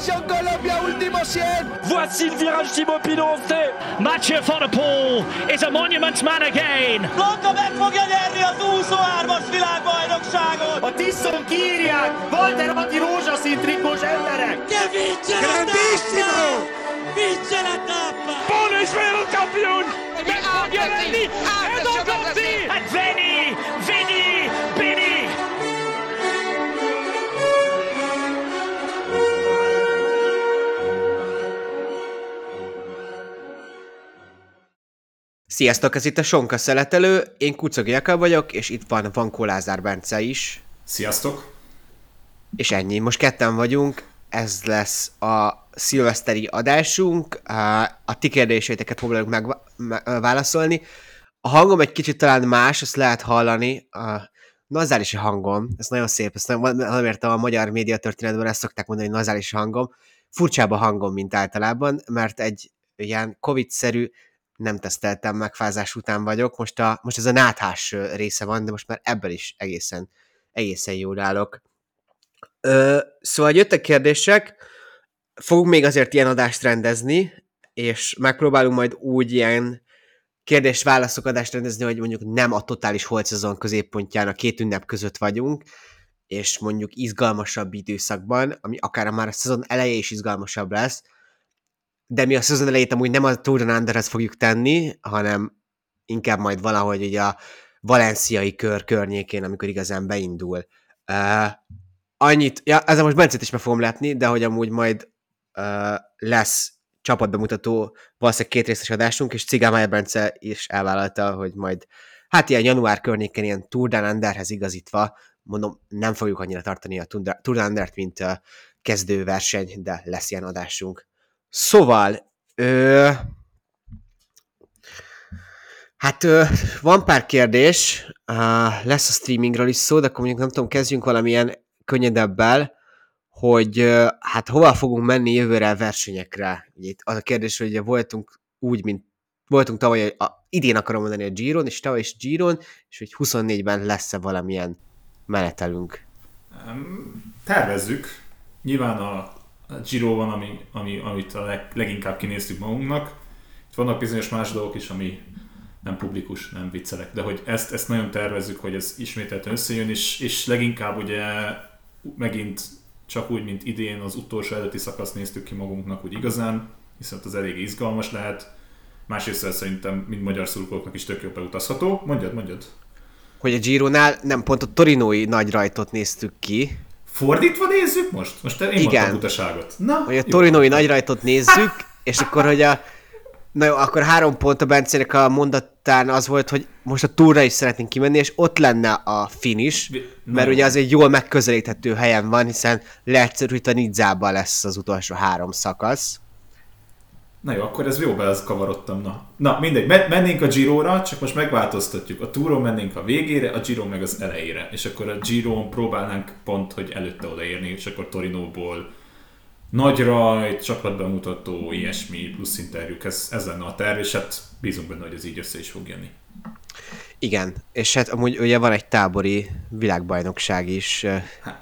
Attention Colombia, último 100 Voici le virage Thibaut Pinot Mathieu van der Poel is a monument man again. Blanka meg fogja nyerni az 23-as világbajnokságot! A Tiszon kírják! Walter Atti rózsaszín trikós emberek! Vince la tappa! Vince la tappa! Paul is wereldkampioen! Met Machiavelli en dan komt hij! And Vinny, Sziasztok, ez itt a Sonka Szeletelő, én Kucog Jakab vagyok, és itt van Vankó Lázár Bence is. Sziasztok! És ennyi, most ketten vagyunk, ez lesz a szilveszteri adásunk, a ti kérdéseiteket próbáljuk megválaszolni. A hangom egy kicsit talán más, azt lehet hallani, a nazális hangom, ez nagyon szép, ezt nem, nem értem, a magyar média történetben ezt szokták mondani, hogy nazális hangom, furcsább a hangom, mint általában, mert egy ilyen covid-szerű nem teszteltem, megfázás után vagyok. Most, a, most ez a náthás része van, de most már ebből is egészen, egészen jól állok. Ö, szóval jöttek kérdések, fogunk még azért ilyen adást rendezni, és megpróbálunk majd úgy ilyen kérdés-válaszok adást rendezni, hogy mondjuk nem a totális holt középpontján a két ünnep között vagyunk, és mondjuk izgalmasabb időszakban, ami akár már a szezon eleje is izgalmasabb lesz, de mi a szezon elejét amúgy nem a Tour de Underhez fogjuk tenni, hanem inkább majd valahogy ugye a valenciai kör környékén, amikor igazán beindul. Uh, annyit, ja, ezzel most Bencét is meg fogom letni, de hogy amúgy majd uh, lesz csapatbemutató valószínűleg két részes adásunk, és Cigámája Bence is elvállalta, hogy majd hát ilyen január környéken ilyen Tour de Underhez igazítva, mondom, nem fogjuk annyira tartani a Tour de Undert, mint a kezdőverseny, de lesz ilyen adásunk. Szóval, ö, hát ö, van pár kérdés, uh, lesz a streamingről is szó, de akkor mondjuk nem tudom, kezdjünk valamilyen könnyedebbel, hogy uh, hát hova fogunk menni jövőre a versenyekre. Ugye itt az a kérdés, hogy ugye voltunk úgy, mint voltunk tavaly, a, idén akarom mondani a Giron, és tavaly is Giron, és hogy 24-ben lesz-e valamilyen menetelünk. Tervezzük. Nyilván a Giro van, ami, ami, amit a leg, leginkább kinéztük magunknak. Itt vannak bizonyos más dolgok is, ami nem publikus, nem viccelek, de hogy ezt, ezt nagyon tervezzük, hogy ez ismételten összejön, és, és leginkább ugye megint csak úgy, mint idén az utolsó előtti szakaszt néztük ki magunknak úgy igazán, hiszen az elég izgalmas lehet. Másrészt szerintem mind magyar szurkolóknak is tök jó beutazható. Mondjad, mondjad. Hogy a Gironál nem pont a torinói nagy rajtot néztük ki, Fordítva nézzük most? Most én Igen. utaságot. Na, hogy a torinói nagyrajtot nézzük, és akkor, hogy a Na jó, akkor három pont a Bencének a mondatán az volt, hogy most a túra is szeretnénk kimenni, és ott lenne a finish, mert ugye az egy jól megközelíthető helyen van, hiszen leegyszerűsítve Nidzában lesz az utolsó három szakasz. Na jó, akkor ez jó, kavarodtam. Na, Na mindegy, mennénk a Giro-ra, csak most megváltoztatjuk. A Touron mennénk a végére, a Giro meg az elejére. És akkor a Giro-n próbálnánk pont, hogy előtte odaérni, és akkor Torinóból nagy rajt, csapatbemutató, ilyesmi, plusz interjúk, ez, ez lenne a terv, és hát bízunk benne, hogy ez így össze is fog jönni. Igen, és hát amúgy ugye van egy tábori világbajnokság is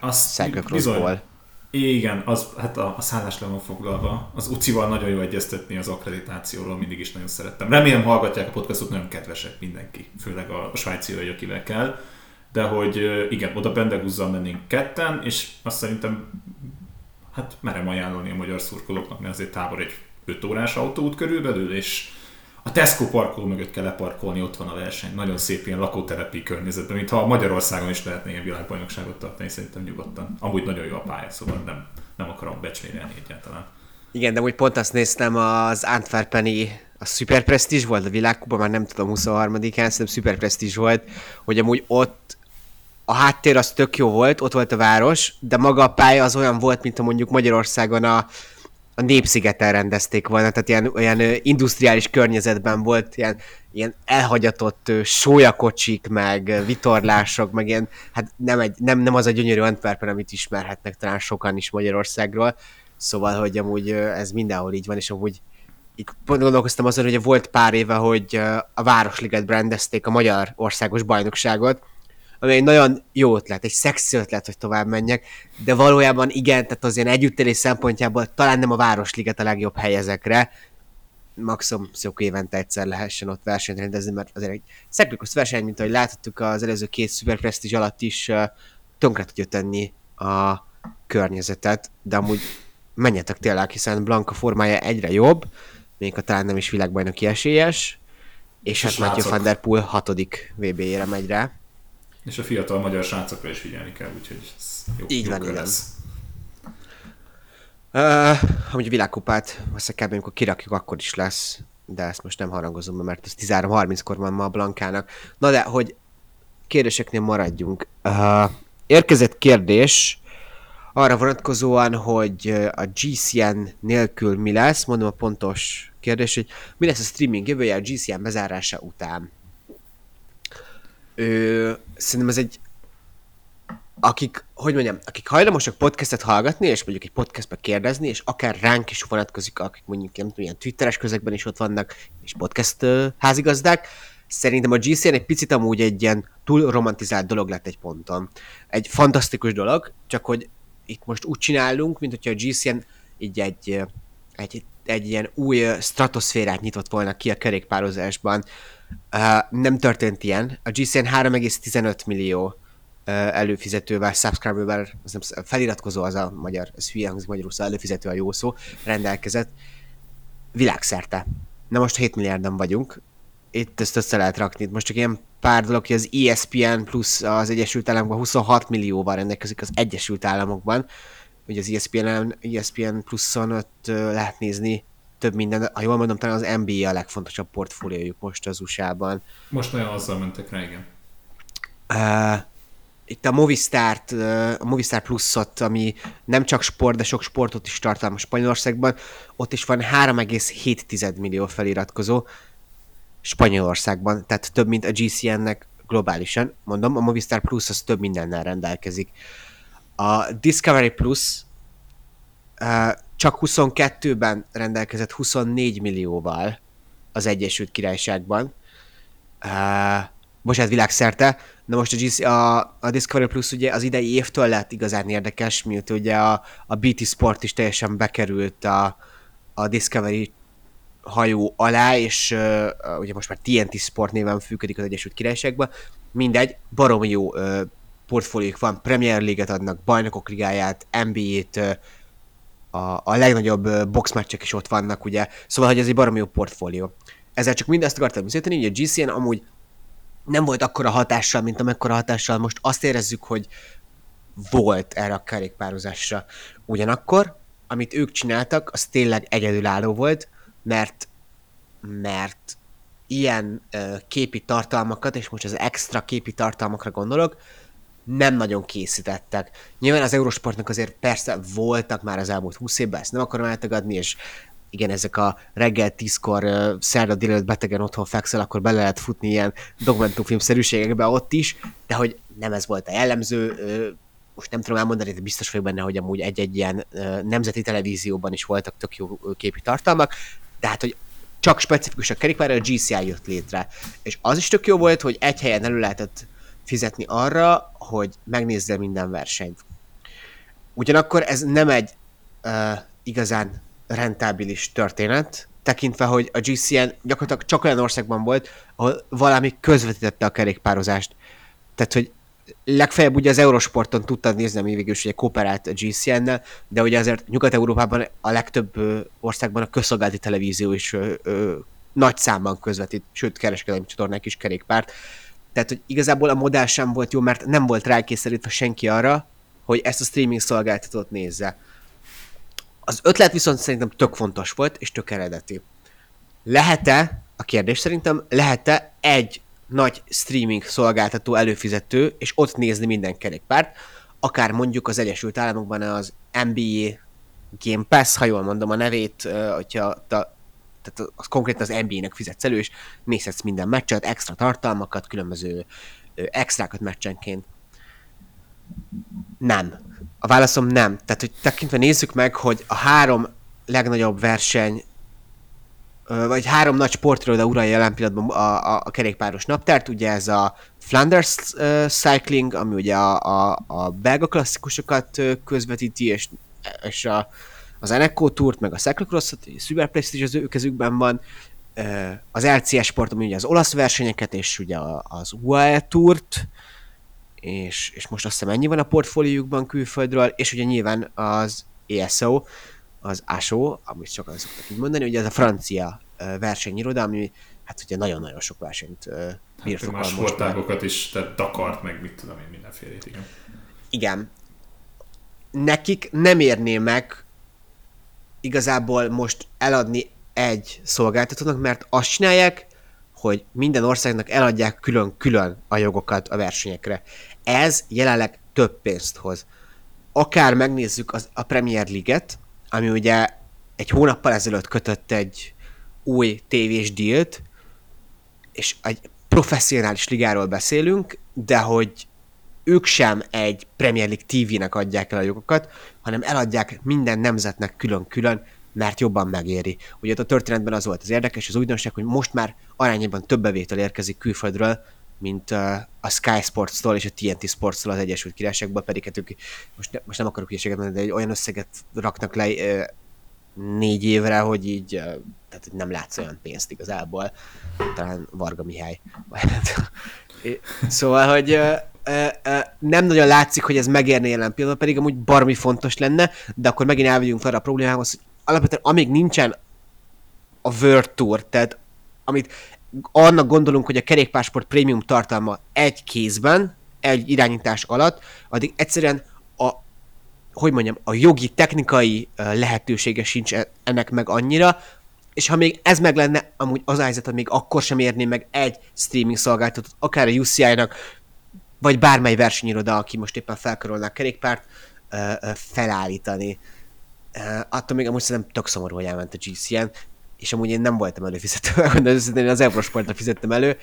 hát, Cyclocrossból. Igen, az, hát a, a szállás le van foglalva. Az UCI-val nagyon jó egyeztetni az akkreditációról, mindig is nagyon szerettem. Remélem hallgatják a podcastot, nagyon kedvesek mindenki, főleg a, svájci hölgy, akivel kell. De hogy igen, oda Bendegúzzal mennénk ketten, és azt szerintem hát merem ajánlani a magyar szurkolóknak, mert azért tábor egy 5 órás autóút körülbelül, és a Tesco parkoló mögött kell leparkolni, ott van a verseny. Nagyon szép ilyen lakótelepi környezetben, mintha Magyarországon is lehetne ilyen világbajnokságot tartani, szerintem nyugodtan. Amúgy nagyon jó a pálya, szóval nem, nem akarom becsmérelni egyáltalán. Igen, de úgy pont azt néztem, az Antwerpeni a Super Prestige volt a világkupa, már nem tudom, 23-án, szerintem Super Prestige volt, hogy amúgy ott a háttér az tök jó volt, ott volt a város, de maga a pálya az olyan volt, mint a mondjuk Magyarországon a, a Népszigeten rendezték volna, tehát ilyen, olyan industriális környezetben volt, ilyen, ilyen elhagyatott sójakocsik, meg vitorlások, meg ilyen, hát nem, egy, nem, nem az a gyönyörű Antwerpen, amit ismerhetnek talán sokan is Magyarországról, szóval, hogy amúgy ez mindenhol így van, és amúgy így pont gondolkoztam azon, hogy volt pár éve, hogy a Városliget rendezték a Magyar Országos Bajnokságot, ami egy nagyon jó ötlet, egy szexi ötlet, hogy tovább menjek, de valójában igen, tehát az ilyen együttélés szempontjából talán nem a Városliget a legjobb hely ezekre, maximum szok évente egyszer lehessen ott versenyt rendezni, mert azért egy szeklikus verseny, mint ahogy láthattuk az előző két Super Prestige alatt is, tönkre tudja tenni a környezetet, de amúgy menjetek tényleg, hiszen Blanka formája egyre jobb, még a talán nem is világbajnoki esélyes, és, és hát Matthew van der Poel hatodik VB-ére megy rá. És a fiatal magyar srácokra is figyelni kell, úgyhogy ez jó, Így jó van, igen. lesz. Uh, amúgy a világkupát, azt kb. amikor kirakjuk, akkor is lesz, de ezt most nem harangozom mert ez 13.30-kor van ma a Blankának. Na de, hogy kérdéseknél maradjunk. Uh, érkezett kérdés arra vonatkozóan, hogy a GCN nélkül mi lesz, mondom a pontos kérdés, hogy mi lesz a streaming jövője a GCN bezárása után. Ö, szerintem ez egy akik, hogy mondjam, akik hajlamosak podcastet hallgatni, és mondjuk egy podcastbe kérdezni, és akár ránk is vonatkozik, akik mondjuk nem tudom, ilyen twitteres közegben is ott vannak, és podcast uh, házigazdák, szerintem a GCN egy picit amúgy egy ilyen túl romantizált dolog lett egy ponton. Egy fantasztikus dolog, csak hogy itt most úgy csinálunk, mint hogyha a GCN így egy, egy, egy ilyen új stratoszférát nyitott volna ki a kerékpározásban. Uh, nem történt ilyen. A GCN 3,15 millió előfizetővel, subscribervel, az feliratkozó az a magyar, ez hülye hangzik magyarul, szóval előfizető a jó szó, rendelkezett világszerte. Na most 7 milliárdan vagyunk, itt ezt össze lehet rakni. Most csak ilyen pár dolog, hogy az ESPN plusz az Egyesült Államokban 26 millióval rendelkezik az Egyesült Államokban, hogy az ESPN, ESPN pluszon ott lehet nézni több minden, ha jól mondom, talán az NBA a legfontosabb portfóliójuk most az USA-ban. Most nagyon azzal mentek rá, igen. Uh, itt a Movistart, a Movistar Plus-ot, ami nem csak sport, de sok sportot is tartalmaz Spanyolországban, ott is van 3,7 millió feliratkozó Spanyolországban, tehát több, mint a GCN-nek globálisan. Mondom, a Movistar Plus az több mindennel rendelkezik. A Discovery Plus csak 22-ben rendelkezett 24 millióval az Egyesült Királyságban. bocsánat, világszerte, Na most a, GC, a, a Discovery Plus ugye az idei évtől lett igazán érdekes, miut ugye a, a BT Sport is teljesen bekerült a, a Discovery hajó alá, és uh, ugye most már TNT Sport néven fűködik az Egyesült Királyságban. Mindegy, barom jó uh, portfóliók van, Premier League-et adnak, Bajnokok Ligáját, NBA-t, a, a legnagyobb boxmatchek is ott vannak, ugye, szóval, hogy ez egy barom jó portfólió. Ezzel csak mindezt akartam bizonyítani, hogy a GCN amúgy nem volt akkora hatással, mint amekkora hatással most azt érezzük, hogy volt erre a kerékpározásra. Ugyanakkor, amit ők csináltak, az tényleg egyedülálló volt, mert mert ilyen uh, képi tartalmakat, és most az extra képi tartalmakra gondolok, nem nagyon készítettek. Nyilván az Eurosportnak azért persze voltak már az elmúlt 20 évben, ezt nem akarom eltagadni, és igen, ezek a reggel tízkor uh, szerda délelőtt betegen otthon fekszel, akkor bele lehet futni ilyen dokumentumfilmszerűségekbe ott is, de hogy nem ez volt a jellemző, most nem tudom elmondani, de biztos vagyok benne, hogy amúgy egy-egy ilyen nemzeti televízióban is voltak tök jó képi tartalmak, de hát, hogy csak specifikus a kerékpárra a GCI jött létre. És az is tök jó volt, hogy egy helyen elő lehetett fizetni arra, hogy megnézzél minden versenyt. Ugyanakkor ez nem egy uh, igazán rentábilis történet, tekintve, hogy a GCN gyakorlatilag csak olyan országban volt, ahol valami közvetítette a kerékpározást. Tehát, hogy legfeljebb ugye az Eurosporton tudtad nézni, ami végül is ugye kooperált a GCN-nel, de ugye azért Nyugat-Európában a legtöbb országban a közszolgálati televízió is ö, ö, nagy számban közvetít, sőt kereskedelmi csatornák is kerékpárt. Tehát, hogy igazából a modell sem volt jó, mert nem volt rákészítve senki arra, hogy ezt a streaming szolgáltatót nézze. Az ötlet viszont szerintem tök fontos volt, és tök eredeti. Lehet-e, a kérdés szerintem, lehet-e egy nagy streaming szolgáltató előfizető, és ott nézni minden kerékpárt, akár mondjuk az Egyesült Államokban az NBA Game Pass, ha jól mondom a nevét, hogyha tehát az konkrétan az NBA-nek fizetsz elő, és nézhetsz minden meccset, extra tartalmakat, különböző extrákat meccsenként. Nem. A válaszom nem. Tehát, hogy tekintve nézzük meg, hogy a három legnagyobb verseny, vagy három nagy sportiroda uralja jelen pillanatban a, a, a kerékpáros naptárt, ugye ez a Flanders Cycling, ami ugye a, a, a belga klasszikusokat közvetíti, és, és a, az Eneco Tourt, meg a Cyclocross-ot, a Superplace is az ő kezükben van, az LCS Sport, ami ugye az olasz versenyeket, és ugye az UAE Tourt, és, és most azt hiszem ennyi van a portfóliójukban külföldről, és ugye nyilván az ESO, az ASO, amit sokan szoktak így mondani, ugye ez a francia versenyiroda, ami hát ugye nagyon-nagyon sok versenyt birtokol hát, most sportágokat is, tehát Dakart, meg mit tudom én, mindenfélét, igen. Igen. Nekik nem érné meg igazából most eladni egy szolgáltatónak, mert azt csinálják, hogy minden országnak eladják külön-külön a jogokat a versenyekre. Ez jelenleg több pénzt hoz. Akár megnézzük az, a Premier League-et, ami ugye egy hónappal ezelőtt kötött egy új tévés dílt, és egy professzionális ligáról beszélünk, de hogy ők sem egy Premier League TV-nek adják el a jogokat, hanem eladják minden nemzetnek külön-külön, mert jobban megéri. Ugye ott a történetben az volt az érdekes, az újdonság, hogy most már arányában több bevétel érkezik külföldről, mint a Sky Sports-tól és a TNT Sports-tól az Egyesült Királyságban, pedig hát ők most, ne, most nem akarok hülyeséget mondani, de egy olyan összeget raknak le négy évre, hogy így tehát nem látsz olyan pénzt igazából. Talán Varga Mihály. szóval, hogy nem nagyon látszik, hogy ez megérné jelen pillanatban, pedig amúgy barmi fontos lenne, de akkor megint elvegyünk fel a problémához, hogy alapvetően amíg nincsen a World Tour, tehát amit annak gondolunk, hogy a kerékpásport prémium tartalma egy kézben, egy irányítás alatt, addig egyszerűen a, hogy mondjam, a jogi, technikai lehetősége sincs e, ennek meg annyira, és ha még ez meg lenne, amúgy az helyzet, hogy még akkor sem érné meg egy streaming szolgáltatót, akár a UCI-nak, vagy bármely versenyiroda, aki most éppen felkarolná a kerékpárt, felállítani. attól még amúgy szerintem tök szomorú, hogy elment a GCN, és amúgy én nem voltam előfizető, de én az Eurosportra fizettem elő,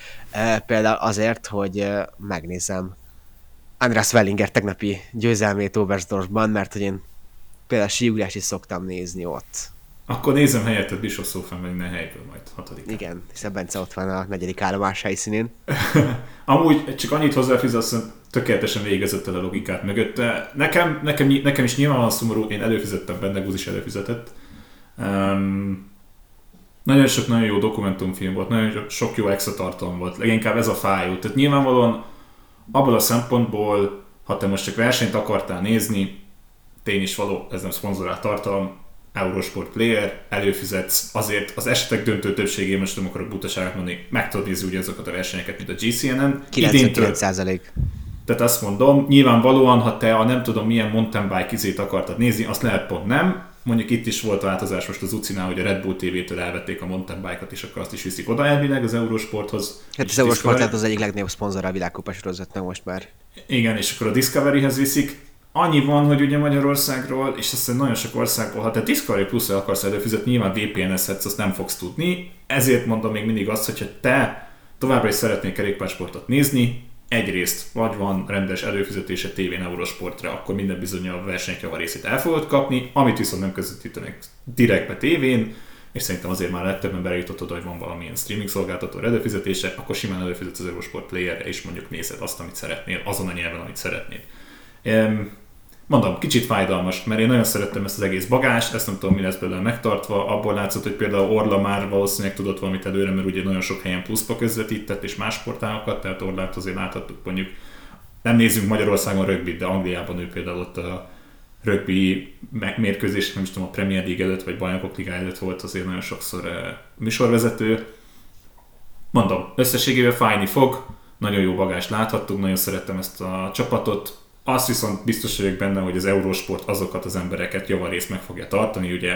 például azért, hogy megnézem András Wellinger tegnapi győzelmét Oberstdorfban, mert hogy én például síugrás is szoktam nézni ott. Akkor nézem helyettet Bischofshofen, meg ne helyből majd hatodik. Igen, hiszen Bence ott van a negyedik állomás helyszínén. Amúgy csak annyit hozzáfűz, tökéletesen végezett el a logikát mögötte. Nekem, nekem, nekem is nyilvánvalóan szomorú, én előfizettem benne, Guz is előfizetett. Um, nagyon sok nagyon jó dokumentumfilm volt, nagyon sok jó extra tartalom volt, leginkább ez a fájó. Tehát nyilvánvalóan abból a szempontból, ha te most csak versenyt akartál nézni, tény is való, ez nem szponzorált tartalom, Eurosport Player, előfizetsz, azért az esetek döntő többségében, most nem akarok butaságot mondani, meg tudod nézni ugye azokat a versenyeket, mint a GCN-en. 99% Tehát azt mondom, nyilvánvalóan, ha te a nem tudom milyen mountain bike izét akartad nézni, azt lehet pont nem. Mondjuk itt is volt változás most az UCI-nál, hogy a Red Bull TV-től elvették a mountain bike-ot, és akkor azt is viszik oda elvileg az Eurosporthoz. Hát az Eurosport hát az egyik legnagyobb szponzor a világkupa most már. Igen, és akkor a Discoveryhez viszik annyi van, hogy ugye Magyarországról, és azt nagyon sok országból, ha te Discovery plus akarsz előfizetni, nyilván VPN-ezhetsz, azt nem fogsz tudni. Ezért mondom még mindig azt, hogyha te továbbra is szeretnél kerékpársportot nézni, egyrészt vagy van rendes előfizetése tévén Eurosportra, akkor minden bizony a versenyek a részét el fogod kapni, amit viszont nem közvetítenek direktbe tévén, és szerintem azért már legtöbben bejutott oda, hogy van valamilyen streaming szolgáltató előfizetése, akkor simán előfizetsz az Eurosport Player-re, és mondjuk nézed azt, amit szeretnél, azon a nyelven, amit szeretnél mondom, kicsit fájdalmas, mert én nagyon szerettem ezt az egész bagást, ezt nem tudom, mi lesz belőle megtartva. Abból látszott, hogy például Orla már valószínűleg tudott valamit előre, mert ugye nagyon sok helyen pluszba közvetített, és más portálokat, tehát Orlát azért láthattuk mondjuk. Nem nézzünk Magyarországon rögbit, de Angliában ő például ott a rögbi mérkőzés, nem is tudom, a Premier League előtt, vagy Bajnokok Liga előtt volt azért nagyon sokszor eh, műsorvezető. Mondom, összességében fájni fog, nagyon jó bagást láthattunk, nagyon szerettem ezt a csapatot, azt viszont biztos vagyok benne, hogy az Eurosport azokat az embereket javarészt meg fogja tartani. Ugye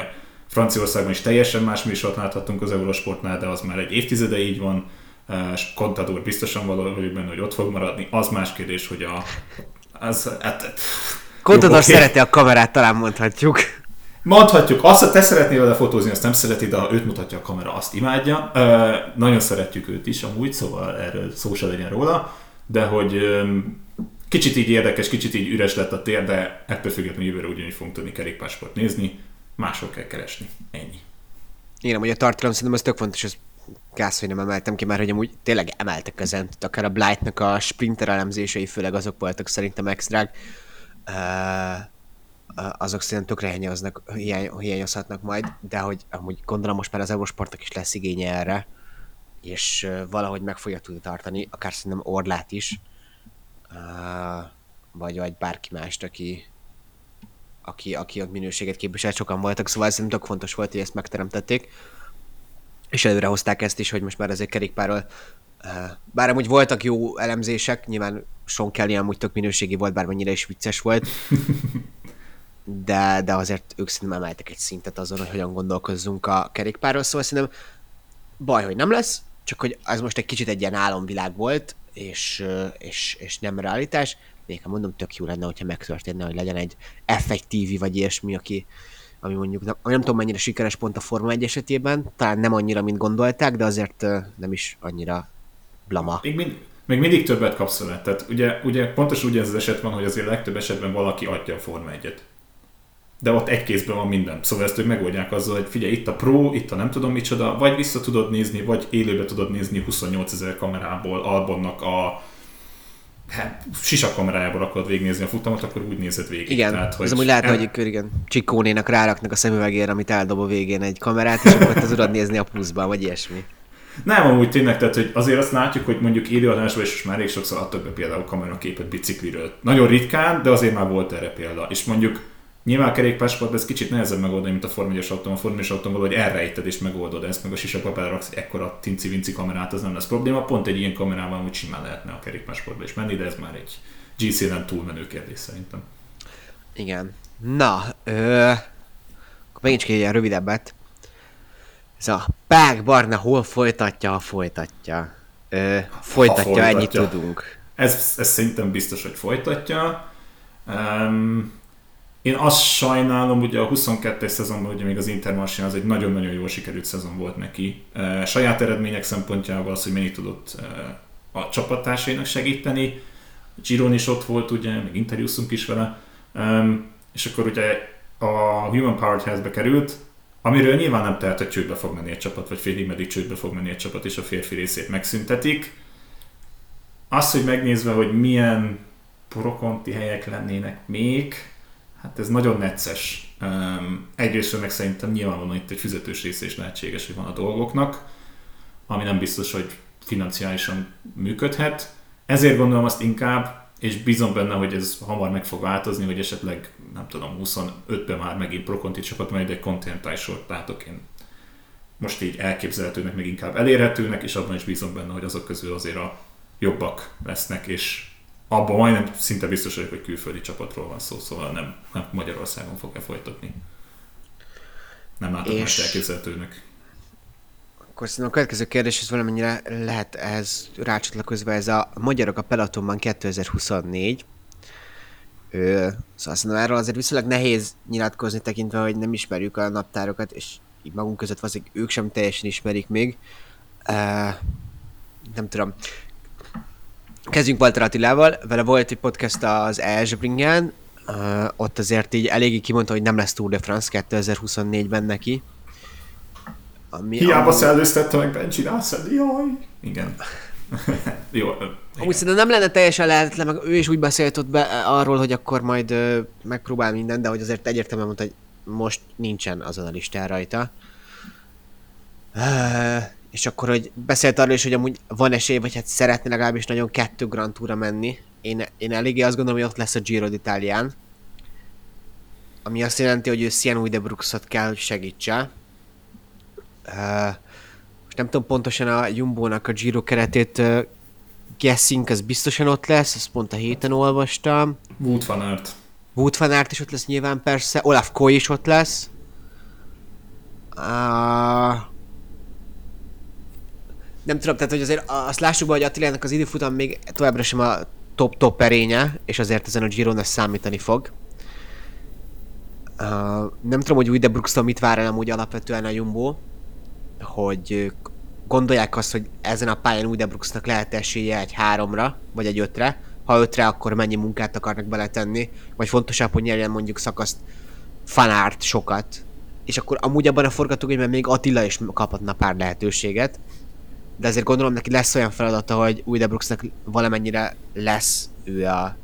Franciaországban is teljesen más műsort láthattunk az Eurosportnál, de az már egy évtizede így van. És Contador biztosan valahogy benne, hogy ott fog maradni. Az más kérdés, hogy a... Az, hát, Contador okay. szereti a kamerát, talán mondhatjuk. Mondhatjuk, azt, hogy te szeretnél vele fotózni, azt nem szereti, de ha őt mutatja a kamera, azt imádja. Uh, nagyon szeretjük őt is amúgy, szóval erről szó se legyen róla, de hogy Kicsit így érdekes, kicsit így üres lett a tér, de ettől függetlenül jövőre ugyanígy fogunk tudni kerékpásport nézni, máshol kell keresni. Ennyi. Igen, hogy a tartalom szerintem ez tök fontos, ez gáz, hogy nem emeltem ki, mert hogy amúgy tényleg emeltek tehát akár a Blightnak a sprinter elemzései, főleg azok voltak szerintem extrák, uh, azok szerintem tökre hiányoznak, hiány, hiányozhatnak majd, de hogy amúgy gondolom most már az Eurosportnak is lesz igénye erre, és valahogy meg fogja tudni tartani, akár szerintem Orlát is, vagy, vagy bárki mást, aki, aki, aki ott minőséget képviselt, sokan voltak, szóval szerintem tök fontos volt, hogy ezt megteremtették. És előre hozták ezt is, hogy most már azért kerékpárról bár amúgy voltak jó elemzések, nyilván Sean Kelly amúgy tök minőségi volt, bármennyire is vicces volt, de, de azért ők szerintem emeltek egy szintet azon, hogy hogyan gondolkozzunk a kerékpárról, szóval szerintem baj, hogy nem lesz, csak hogy ez most egy kicsit egy ilyen álomvilág volt, és, és, és nem realitás. Még mondom, tök jó lenne, hogyha megtörténne, hogy legyen egy F1 TV vagy ilyesmi, aki, ami mondjuk nem, nem tudom mennyire sikeres pont a Forma 1 esetében, talán nem annyira, mint gondolták, de azért nem is annyira blama. Még, mind, még mindig többet kapsz vele. Tehát ugye, ugye pontosan ugye ez az eset van, hogy azért legtöbb esetben valaki adja a Forma 1-et. De ott egy kézben van minden. Szóval ezt ők megoldják azzal, hogy figyelj, itt a Pro, itt a nem tudom micsoda, vagy vissza tudod nézni, vagy élőbe tudod nézni 28 ezer kamerából Albonnak a hát, sisakamerájából akarod végignézni a futamot, akkor úgy nézed végig. Igen, Tehát, hogy ez amúgy lehet, el... hogy igen, Csikónénak ráraknak a szemüvegére, amit eldob a végén egy kamerát, és akkor te tudod nézni a pluszban, vagy ilyesmi. Nem, amúgy tényleg, tehát hogy azért azt látjuk, hogy mondjuk élőadásban is már elég sokszor adtak be például kameraképet bicikliről. Nagyon ritkán, de azért már volt erre példa. És mondjuk Nyilván a kerékpársportban ez kicsit nehezebb megoldani, mint a Form 1 autón. A Form 1 autón hogy elrejted és megoldod ezt, meg a sisakba raksz ekkora tinci-vinci kamerát, az nem lesz probléma. Pont egy ilyen kamerával úgy simán lehetne a kerékpársportba is menni, de ez már egy GC-en túlmenő kérdés szerintem. Igen. Na, ö, megint csak egy ilyen rövidebbet. Ez a Pák Barna hol folytatja, ha folytatja. Ö, folytatja, ha folytatja, ennyit tudunk. Ez, ez szerintem biztos, hogy folytatja. Um, én azt sajnálom, ugye a 22-es szezonban ugye még az Intermarché az egy nagyon-nagyon jól sikerült szezon volt neki. Saját eredmények szempontjából az, hogy mennyit tudott a csapattársainak segíteni. Giron is ott volt, ugye, még interjúszunk is vele. És akkor ugye a Human Powered Health-be került, amiről nyilván nem tehet, hogy csődbe fog menni egy csapat, vagy félig meddig csődbe fog menni egy csapat, és a férfi részét megszüntetik. Az, hogy megnézve, hogy milyen prokonti helyek lennének még, Hát ez nagyon necces. Egyrészt meg szerintem nyilvánvalóan itt egy fizetős része is lehetséges, hogy van a dolgoknak, ami nem biztos, hogy financiálisan működhet. Ezért gondolom azt inkább, és bízom benne, hogy ez hamar meg fog változni, hogy esetleg, nem tudom, 25-ben már megint prokonti csapat, majd egy kontinentális sort látok én most így elképzelhetőnek, meg inkább elérhetőnek, és abban is bízom benne, hogy azok közül azért a jobbak lesznek, és abban majdnem szinte biztos vagyok, hogy külföldi csapatról van szó, szóval nem, nem Magyarországon fogja folytatni. Nem látom és... más elképzelhetőnek. Akkor szerintem a következő kérdés, ez valamennyire lehet ehhez rácsatlakozva, ez a magyarok a Pelotonban 2024. Ö, szóval szerintem erről azért viszonylag nehéz nyilatkozni tekintve, hogy nem ismerjük a naptárokat, és így magunk között valószínűleg ők sem teljesen ismerik még. Uh, nem tudom. Kezdjünk Walter Attilával, vele volt egy podcast az Esbringen, uh, ott azért így eléggé kimondta, hogy nem lesz Tour de France 2024-ben neki. Ami, Hiába ami... szellőztette meg Benji Russell, jaj! Igen. Jó. Amúgy szerintem nem lenne teljesen lehetetlen, meg ő is úgy beszélt ott be arról, hogy akkor majd uh, megpróbál minden, de hogy azért egyértelműen mondta, hogy most nincsen azon a listán rajta. És akkor, hogy beszélt arról is, hogy amúgy van esély, vagy hát szeretne legalábbis nagyon kettő Grand Tour-ra menni. Én, én eléggé azt gondolom, hogy ott lesz a Giro d'Italián. Ami azt jelenti, hogy ő Sienui de Bruxot kell, hogy segítse. Uh, most nem tudom pontosan a Jumbo-nak a Giro keretét uh, guessing, az biztosan ott lesz, ezt pont a héten olvastam. Wood van Aert. Wood van Aert is ott lesz nyilván persze, Olaf Koy is ott lesz. Uh, nem tudom, tehát hogy azért azt lássuk be, hogy Attilának az időfutam még továbbra sem a top-top erénye, és azért ezen a Giron számítani fog. Uh, nem tudom, hogy Udebrooks-tól mit vár el amúgy alapvetően a Jumbo, hogy gondolják azt, hogy ezen a pályán Udebrooksnak lehet esélye egy háromra, vagy egy ötre. Ha ötre, akkor mennyi munkát akarnak beletenni, vagy fontosabb, hogy nyerjen mondjuk szakaszt fanárt sokat, és akkor amúgy abban a forgatókönyvben még Attila is kaphatna pár lehetőséget, de azért gondolom neki lesz olyan feladata, hogy Uydebruxnak valamennyire lesz ő a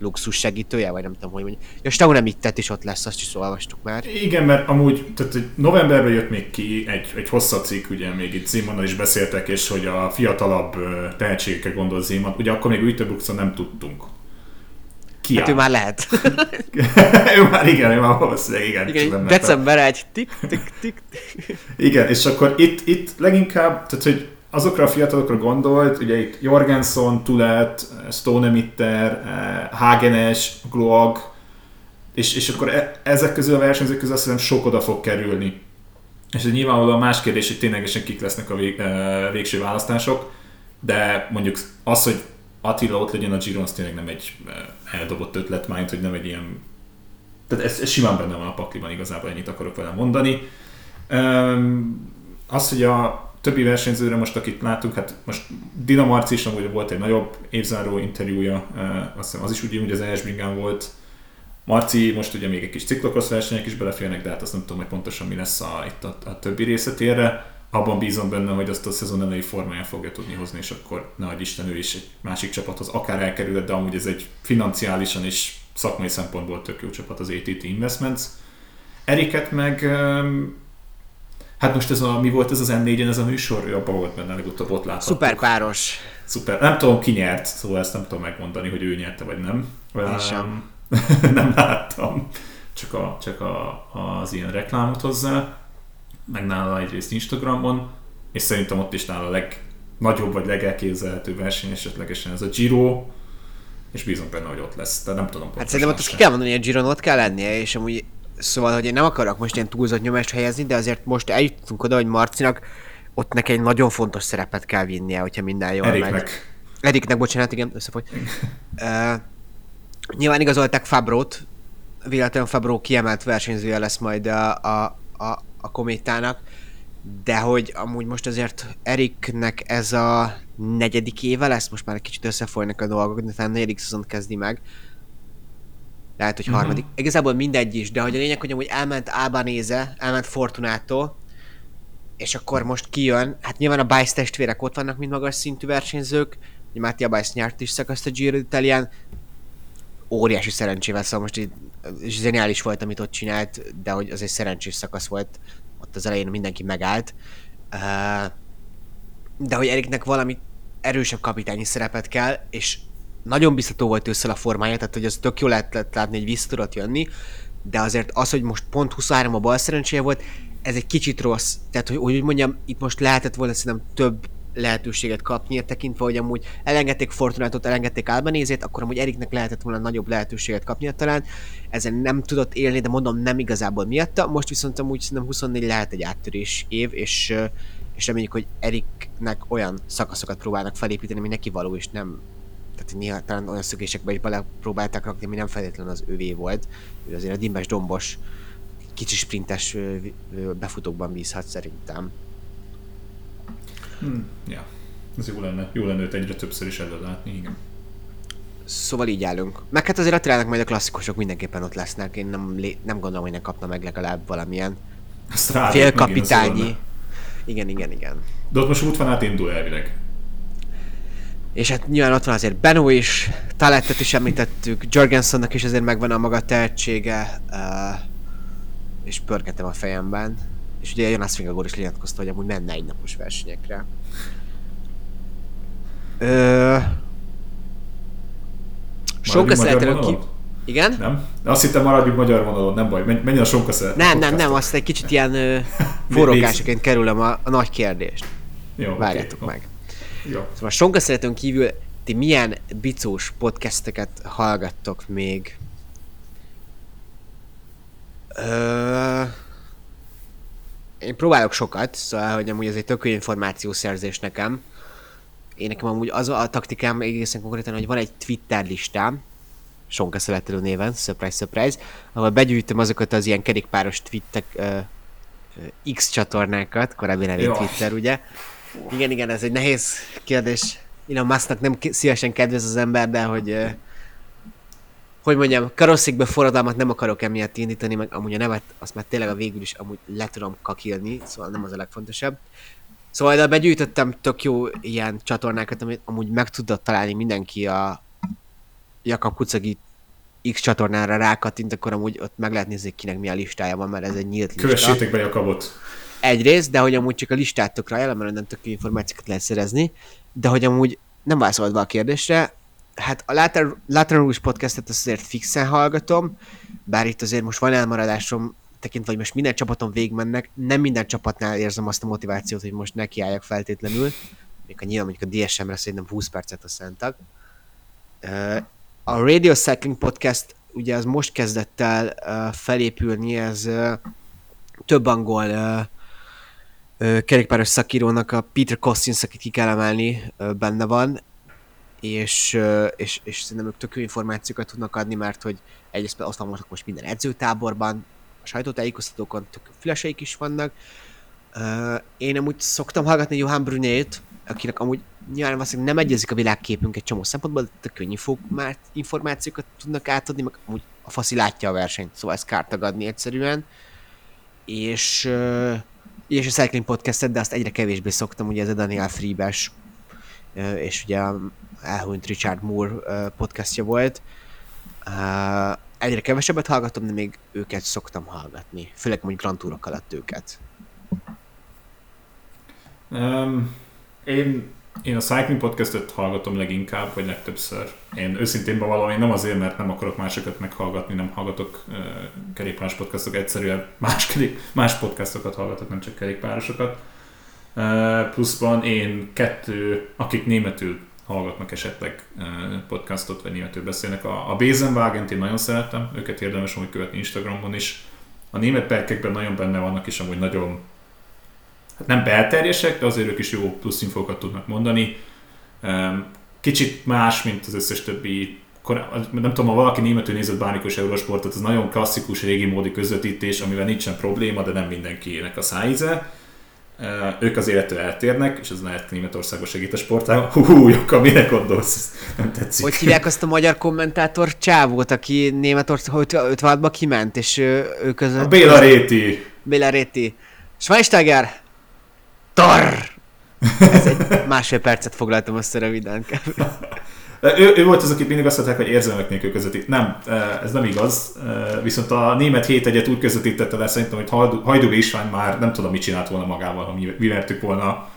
luxus segítője, vagy nem tudom, hogy mondjuk. Ja, Stau nem itt tett, és ott lesz, azt is olvastuk már. Igen, mert amúgy, tehát novemberben jött még ki egy, egy hosszabb cikk, ugye még itt Zimonnal is beszéltek, és hogy a fiatalabb tehetségekre gondol Zimon, ugye akkor még Uydebruxon nem tudtunk. Ki hát ő már lehet. ő már igen, ő már valószínűleg igen. igen december egy tik, tik, tik. igen, és akkor itt, itt leginkább, tehát hogy azokra a fiatalokra gondolt, ugye itt Jorgenson, Tulet, Stonemitter, eh, Hagenes, Gloag, és, és akkor e, ezek közül a versenyzők közül azt hiszem sok oda fog kerülni. És ez nyilvánvalóan más kérdés, hogy ténylegesen kik lesznek a vég, e, végső választások, de mondjuk az, hogy Attila ott legyen a Giron, az tényleg nem egy eh, eldobott ötlet, már hogy nem egy ilyen... Tehát ez, ez simán benne van a pakliban, igazából ennyit akarok vele mondani. Um, az, hogy a többi versenyzőre most, akit látunk, hát most Dina Marci is amúgy volt egy nagyobb évzáró interjúja, azt hiszem az is ugye, hogy az Esbringán volt. Marci most ugye még egy kis ciklokrosz versenyek is beleférnek, de hát azt nem tudom, hogy pontosan mi lesz a, itt a, a többi részletére. Abban bízom benne, hogy azt a szezon elejé formáján fogja tudni hozni, és akkor ne adj Isten ő is egy másik csapathoz akár elkerülhet, de amúgy ez egy financiálisan és szakmai szempontból tök jó csapat az ATT Investments. Eriket meg Hát most ez a, mi volt ez az M4-en, ez a műsor, ő abban volt benne, legutóbb ott láthattuk. Szuper páros. Szuper. Nem tudom, ki nyert, szóval ezt nem tudom megmondani, hogy ő nyerte, vagy nem. Én sem. nem láttam. Csak, a, csak a, az ilyen reklámot hozzá. Meg nála egyrészt Instagramon, és szerintem ott is nála a legnagyobb vagy legelképzelhető verseny esetlegesen ez a Giro, és bízom benne, hogy ott lesz, de nem tudom Hát szerintem ott azt ki kell mondani, hogy a Giron ott kell lennie, és amúgy Szóval, hogy én nem akarok most ilyen túlzott nyomást helyezni, de azért most eljutottunk oda, hogy Marcinak ott neki egy nagyon fontos szerepet kell vinnie, hogyha minden jól Eriknek. megy. Eriknek, bocsánat, igen, összefogy. uh, nyilván igazolták Fabrót, véletlenül Fabró kiemelt versenyzője lesz majd a, a, a, a kométának, de hogy amúgy most azért Eriknek ez a negyedik éve lesz, most már egy kicsit összefolynak a dolgok, de talán negyedik szezon kezdi meg, lehet, hogy uh-huh. harmadik. Igazából mindegy is, de hogy a lényeg, hogy amúgy elment Albanese, elment Fortunato, és akkor most kijön, hát nyilván a Bice testvérek ott vannak, mint magas szintű versenyzők, hogy Mattia Bice nyert is szakaszt a Giro d'Italián, óriási szerencsével, szóval most így zseniális volt, amit ott csinált, de hogy az egy szerencsés szakasz volt, ott az elején mindenki megállt. De hogy Eriknek valami erősebb kapitányi szerepet kell, és nagyon biztató volt ősszel a formája, tehát hogy az tök jó lehet látni, hogy vissza tudott jönni, de azért az, hogy most pont 23 a bal szerencséje volt, ez egy kicsit rossz. Tehát, hogy úgy mondjam, itt most lehetett volna szerintem több lehetőséget kapni, tekintve, hogy amúgy elengedték Fortunátot, elengedték Albanézét, akkor amúgy Eriknek lehetett volna nagyobb lehetőséget kapni talán. Ezen nem tudott élni, de mondom nem igazából miatta. Most viszont amúgy szerintem 24 lehet egy áttörés év, és, és reméljük, hogy Eriknek olyan szakaszokat próbálnak felépíteni, ami neki való, és nem tehát néha talán olyan szökésekbe is belepróbálták rakni, ami nem feltétlenül az övé volt. Ő azért a dimbes dombos, kicsi sprintes befutókban bízhat szerintem. Hmm, ja, ez jó lenne. Jó lenne őt egyre többször is előlátni, igen. Szóval így állunk. Meg hát azért Attilának majd a klasszikusok mindenképpen ott lesznek. Én nem, nem gondolom, hogy ne kapna meg legalább valamilyen félkapitányi. Igen, igen, igen. De ott most út van át indul elvileg. És hát nyilván ott van azért Benó is, Talentet is említettük, Jorgensonnak is azért megvan a maga tehetsége, uh, és pörgetem a fejemben. És ugye Jonas Fingagor is lenyilatkozta, hogy amúgy menne egy napos versenyekre. Ö... Sonka szeretelő ki... Igen? Nem? Azt hittem maradjuk magyar vonalon, nem baj. Menj, menj a Sonka szeret. Nem, nem, nem, azt egy kicsit ilyen forrókásaként kerülöm a, a nagy kérdést. Jó, Várjátok okay, meg. Ja. Szóval Sonka szeretőn kívül ti milyen bicós podcasteket hallgattok még? Ö... Én próbálok sokat, szóval, hogy amúgy ez egy tök információszerzés nekem. Én nekem amúgy az a taktikám egészen konkrétan, hogy van egy Twitter listám, Sonka Szeretelő néven, surprise, surprise, ahol begyűjtöm azokat az ilyen kerékpáros twittek, uh, X csatornákat, korábbi nevén Twitter, ugye, igen, igen, ez egy nehéz kérdés. Elon Musknak nem szívesen kedvez az ember, de hogy hogy mondjam, karosszékbe forradalmat nem akarok emiatt indítani, meg amúgy a nevet, azt már tényleg a végül is amúgy le tudom kakilni, szóval nem az a legfontosabb. Szóval de begyűjtöttem tök jó ilyen csatornákat, amit amúgy meg tudott találni mindenki a Jakab Kucagi X csatornára rákattint, akkor amúgy ott meg lehet nézni, kinek mi a listája van, mert ez egy nyílt lista. Kövessétek be Jakabot. Egyrészt, de hogy amúgy csak a listát tök rá, mert nem tök információkat lehet szerezni, de hogy amúgy nem válaszolva a kérdésre, hát a Lateral Rouge podcastet azért fixen hallgatom, bár itt azért most van elmaradásom, tekintve, hogy most minden csapaton végigmennek, nem minden csapatnál érzem azt a motivációt, hogy most nekiálljak feltétlenül, még a nyilván mondjuk a DSM-re szerintem 20 percet a szántak. A Radio Cycling Podcast ugye az most kezdett el felépülni, ez több angol kerékpáros szakírónak a Peter Cossins, akit ki kell emelni, benne van, és, és, és szerintem ők tök információkat tudnak adni, mert hogy egyrészt azt vannak most minden edzőtáborban, a sajtótájékoztatókon tök füleseik is vannak. Én amúgy szoktam hallgatni Johan Brunét, akinek amúgy nyilván valószínűleg nem egyezik a világképünk egy csomó szempontból, de könnyű már információkat tudnak átadni, meg amúgy a faszi látja a versenyt, szóval ezt kár tagadni egyszerűen. És, és a Cycling Podcastet, de azt egyre kevésbé szoktam, ugye ez a Daniel Friebes, és ugye elhunyt Richard Moore podcastja volt. Egyre kevesebbet hallgatom, de még őket szoktam hallgatni. Főleg mondjuk Grand Tourok alatt őket. Um, én, én a Cycling Podcastet hallgatom leginkább, vagy legtöbbször. Én őszintén valami nem azért, mert nem akarok másokat meghallgatni, nem hallgatok uh, kerékpáros podcastok, egyszerűen más, kerék, más podcastokat hallgatok, nem csak kerékpárosokat. Uh, pluszban én kettő, akik németül hallgatnak esetleg podcastot, vagy németül beszélnek. A, a besenwagen én nagyon szeretem, őket érdemes amúgy követni Instagramon is. A német perkekben nagyon benne vannak, és amúgy nagyon hát nem belterjesek, de azért ők is jó plusz infókat tudnak mondani. Kicsit más, mint az összes többi nem tudom, ha valaki németül nézett bármikor Eurosportot, ez nagyon klasszikus régi módi közvetítés, amivel nincsen probléma, de nem mindenkinek a szájíze ők az élettől eltérnek, és ez lehet Németországban segít a sportában. Hú, Jokka, minek gondolsz? Nem tetszik. Hogy hívják azt a magyar kommentátor csávót, aki Németország 56-ba kiment, és ő között... A Béla Réti. Béla Réti. Schweinsteiger! Tar! Ez egy másfél percet foglaltam azt a röviden. Ő, ő volt az, akit mindig azt mondták, hogy érzelmek nélkül közvetít. Nem, ez nem igaz. Viszont a német 7 egyet úgy közvetítette le, szerintem, hogy Hajdú István már nem tudom, mit csinált volna magával, ha mi, mi vertük volna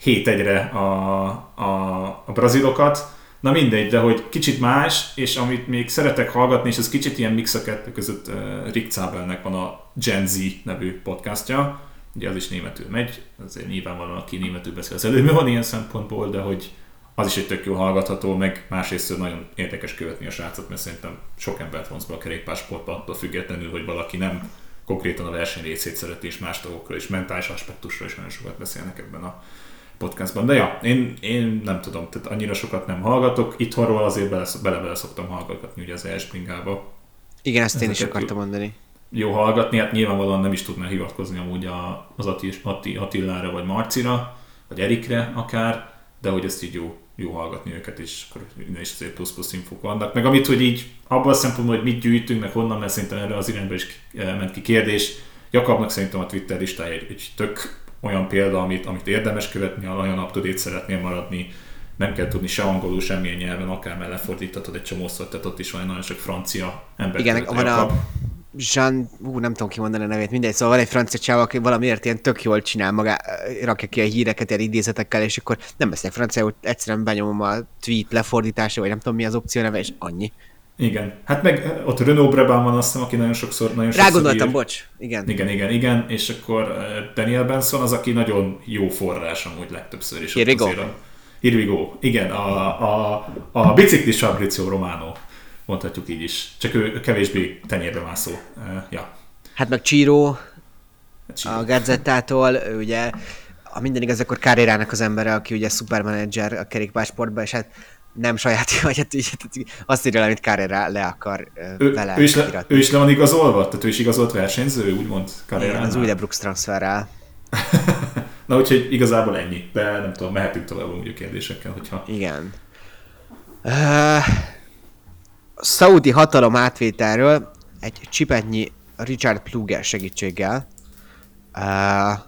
7 egyre a, a, a brazilokat. Na mindegy, de hogy kicsit más, és amit még szeretek hallgatni, és ez kicsit ilyen mix a kettő között, Rick Zabelnek van a Gen Z nevű podcastja, ugye az is németül megy, azért nyilvánvalóan aki németül beszél az előbb van ilyen szempontból, de hogy az is egy tök jó hallgatható, meg másrészt nagyon érdekes követni a srácot, mert szerintem sok embert vonz be a kerékpársportba, attól függetlenül, hogy valaki nem konkrétan a verseny részét szereti, és más dolgokról, és mentális aspektusról is nagyon sokat beszélnek ebben a podcastban. De ja, én, én nem tudom, tehát annyira sokat nem hallgatok. Itthonról azért bele-bele szoktam hallgatni ugye az Espringába. Igen, ezt én is akartam mondani. Jó hallgatni, hát nyilvánvalóan nem is tudná hivatkozni amúgy az Attilára vagy Marcira, vagy Erikre akár, de hogy ezt így jó jó hallgatni őket, és akkor innen is azért plusz-plusz infók vannak. Meg amit, hogy így abban a szempontból, hogy mit gyűjtünk, meg honnan, mert szerintem erre az irányba is ment ki kérdés. Jakabnak szerintem a Twitter listája egy, egy tök olyan példa, amit, amit érdemes követni, ha nagyon up to szeretnél maradni, nem kell tudni se angolul, semmilyen nyelven, akár mellefordíthatod egy csomószor, tehát ott is van nagyon sok francia ember. Igen, van a Jean, ú, nem tudom kimondani a nevét, mindegy, szóval van egy francia csáv, aki valamiért ilyen tök jól csinál maga, rakja ki a híreket ilyen idézetekkel, és akkor nem beszélek franciául, egyszerűen benyomom a tweet lefordítása, vagy nem tudom mi az opció neve, és annyi. Igen. Hát meg ott Renault Brabant van azt hiszem, aki nagyon sokszor nagyon sokszor gondoltam, ír. bocs. Igen. Igen, igen, igen. És akkor Daniel Benson az, aki nagyon jó forrás amúgy legtöbbször is. Here we go. Here we go. Igen, a, a, a biciklis Fabrizio Romano mondhatjuk így is. Csak ő kevésbé tenyérbe mászó. Ja. Hát meg Csíró, a Gazettától, ugye a minden igaz, akkor Carrera-nak az embere, aki ugye szupermenedzser a kerékpársportban, és hát nem saját, vagy hát így, hát azt írja le, amit Carrera le akar ő, vele ő is, le, ő is le van igazolva? Tehát ő is igazolt versenyző, úgymond Carrera? Igen, az új Brooks transferrel. Na úgyhogy igazából ennyi, de nem tudom, mehetünk tovább a kérdésekkel, hogyha... Igen. Uh, szaudi hatalom átvételről egy csipetnyi Richard Pluger segítséggel. Uh,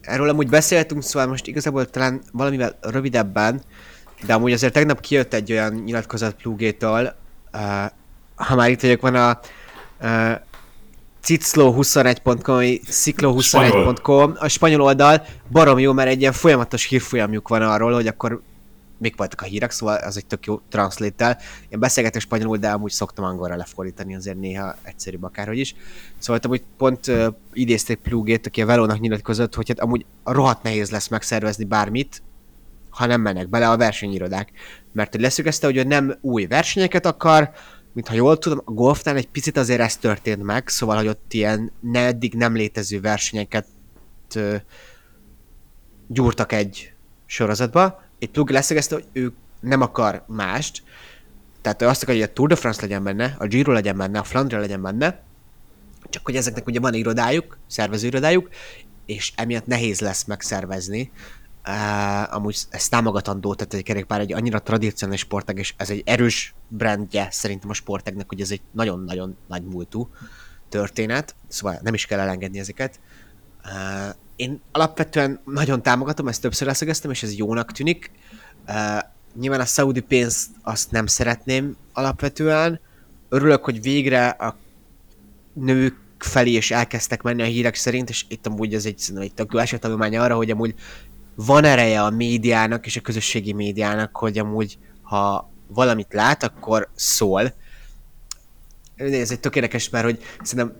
erről amúgy beszéltünk, szóval most igazából talán valamivel rövidebben, de amúgy azért tegnap kijött egy olyan nyilatkozat Plugétól, uh, ha már itt vagyok, van a uh, ciclo21.com, ciclo21.com, a spanyol oldal, barom jó, mert egy ilyen folyamatos hírfolyamjuk van arról, hogy akkor mik voltak a hírek, szóval az egy tök jó translate Én beszélgetek spanyolul, de amúgy szoktam angolra lefordítani, azért néha egyszerűbb akárhogy is. Szóval amúgy pont uh, idézték Plugét, aki a Velónak nyilatkozott, hogy hát amúgy rohadt nehéz lesz megszervezni bármit, ha nem mennek bele a versenyirodák. Mert hogy leszögezte, hogy nem új versenyeket akar, mint ha jól tudom, a golfnál egy picit azért ez történt meg, szóval, hogy ott ilyen ne eddig nem létező versenyeket uh, gyúrtak egy sorozatba, itt Plug leszögezte, hogy ő nem akar mást, tehát ő azt akarja, hogy a Tour de France legyen benne, a Giro legyen benne, a Flandria legyen benne, csak hogy ezeknek ugye van irodájuk, szervezőirodájuk, és emiatt nehéz lesz megszervezni. Uh, amúgy ez támogatandó, tehát egy kerékpár egy annyira tradicionális sportág, és ez egy erős brandje szerintem a sportágnak, hogy ez egy nagyon-nagyon nagy múltú történet, szóval nem is kell elengedni ezeket. Én alapvetően nagyon támogatom, ezt többször leszögeztem, és ez jónak tűnik. Uh, nyilván a szaudi pénzt azt nem szeretném alapvetően. Örülök, hogy végre a nők felé is elkezdtek menni a hírek szerint, és itt amúgy ez egy, egy tök jó esetanulmány arra, hogy amúgy van ereje a médiának és a közösségi médiának, hogy amúgy ha valamit lát, akkor szól. Ez egy tökéletes, mert hogy szerintem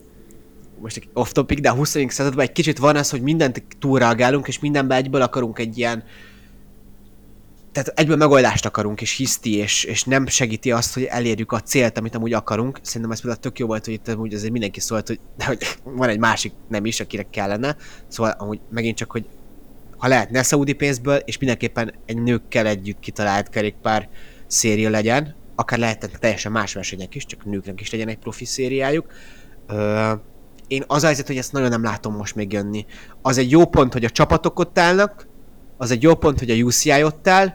most egy off topic, de a 20. században egy kicsit van az, hogy mindent túlreagálunk, és mindenbe egyből akarunk egy ilyen tehát egyből megoldást akarunk, és hiszti, és, és nem segíti azt, hogy elérjük a célt, amit amúgy akarunk. Szerintem ez például tök jó volt, hogy itt amúgy azért mindenki szólt, hogy, hogy van egy másik nem is, akire kellene. Szóval amúgy megint csak, hogy ha lehet ne szaudi pénzből, és mindenképpen egy nőkkel együtt kitalált kerékpár széria legyen, akár lehetnek teljesen más versenyek is, csak nőknek is legyen egy profi szériájuk. Ö, én az a helyzet, hogy ezt nagyon nem látom most még jönni. Az egy jó pont, hogy a csapatok ott állnak, az egy jó pont, hogy a UCI ott áll,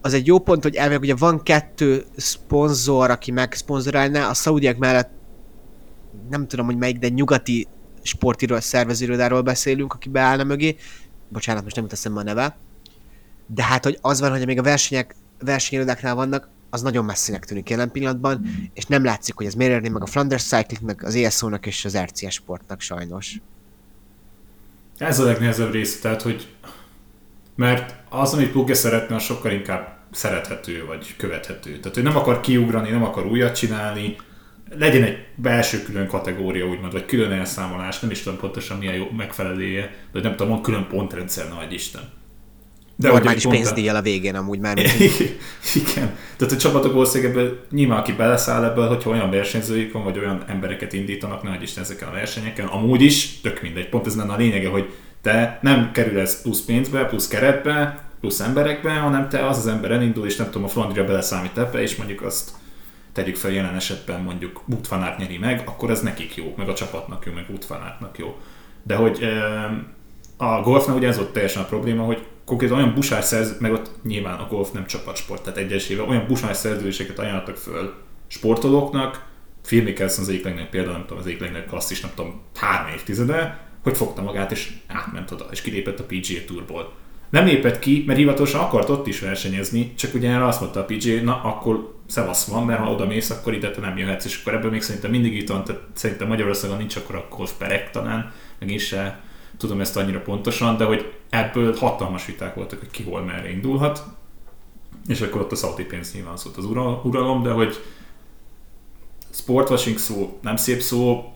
az egy jó pont, hogy elvileg ugye van kettő szponzor, aki megszponzorálná, a szaudiak mellett nem tudom, hogy melyik, de nyugati sportiról, szervezőirodáról beszélünk, aki beállna mögé. Bocsánat, most nem jut eszembe a neve. De hát, hogy az van, hogy még a versenyek, versenyirodáknál vannak, az nagyon messzinek tűnik jelen pillanatban, és nem látszik, hogy ez miért meg a Flanders Cyclingnek, az ESO-nak és az RCS sportnak sajnos. Ez a legnehezebb rész, tehát, hogy mert az, amit Pugge szeretne, az sokkal inkább szerethető, vagy követhető. Tehát, hogy nem akar kiugrani, nem akar újat csinálni, legyen egy belső külön kategória, úgymond, vagy külön elszámolás, nem is tudom pontosan milyen jó megfelelője, de nem tudom, külön pontrendszer, nagy Isten. De Normális pénzdíjjal a végén amúgy már. Igen. Tehát a csapatok valószínűleg nyilván aki beleszáll ebből, hogyha olyan versenyzőik van, vagy olyan embereket indítanak, nagy Isten ezeken a versenyeken, amúgy is, tök mindegy. Pont ez lenne a lényege, hogy te nem kerülsz plusz pénzbe, plusz keretbe, plusz emberekbe, hanem te az az ember elindul, és nem tudom, a Flandria beleszámít ebbe, és mondjuk azt tegyük fel jelen esetben mondjuk Wout nyeri meg, akkor ez nekik jó, meg a csapatnak jó, meg Wout jó. De hogy a golfnál ugye ez volt teljesen a probléma, hogy konkrétan olyan busás szerződéseket, meg ott nyilván a golf nem csapatsport, tehát egyesével olyan busás szerződéseket ajánlottak föl sportolóknak, Phil Mickelson az egyik legnagyobb példa, nem tudom, az egyik legnagyobb klasszis, nem tudom, három évtizede, hogy fogta magát és átment oda, és kilépett a PGA Tourból. Nem lépett ki, mert hivatalosan akart ott is versenyezni, csak ugye erre azt mondta a PGA, na akkor szevasz van, mert ha oda mész, akkor ide te nem jöhetsz, és akkor ebből még szerintem mindig itt van, tehát szerintem Magyarországon nincs akkor a golf perek talán, meg is se tudom ezt annyira pontosan, de hogy ebből hatalmas viták voltak, hogy ki hol merre indulhat, és akkor ott a szaudi pénz nyilván szólt az uralom, de hogy sportwashing szó nem szép szó,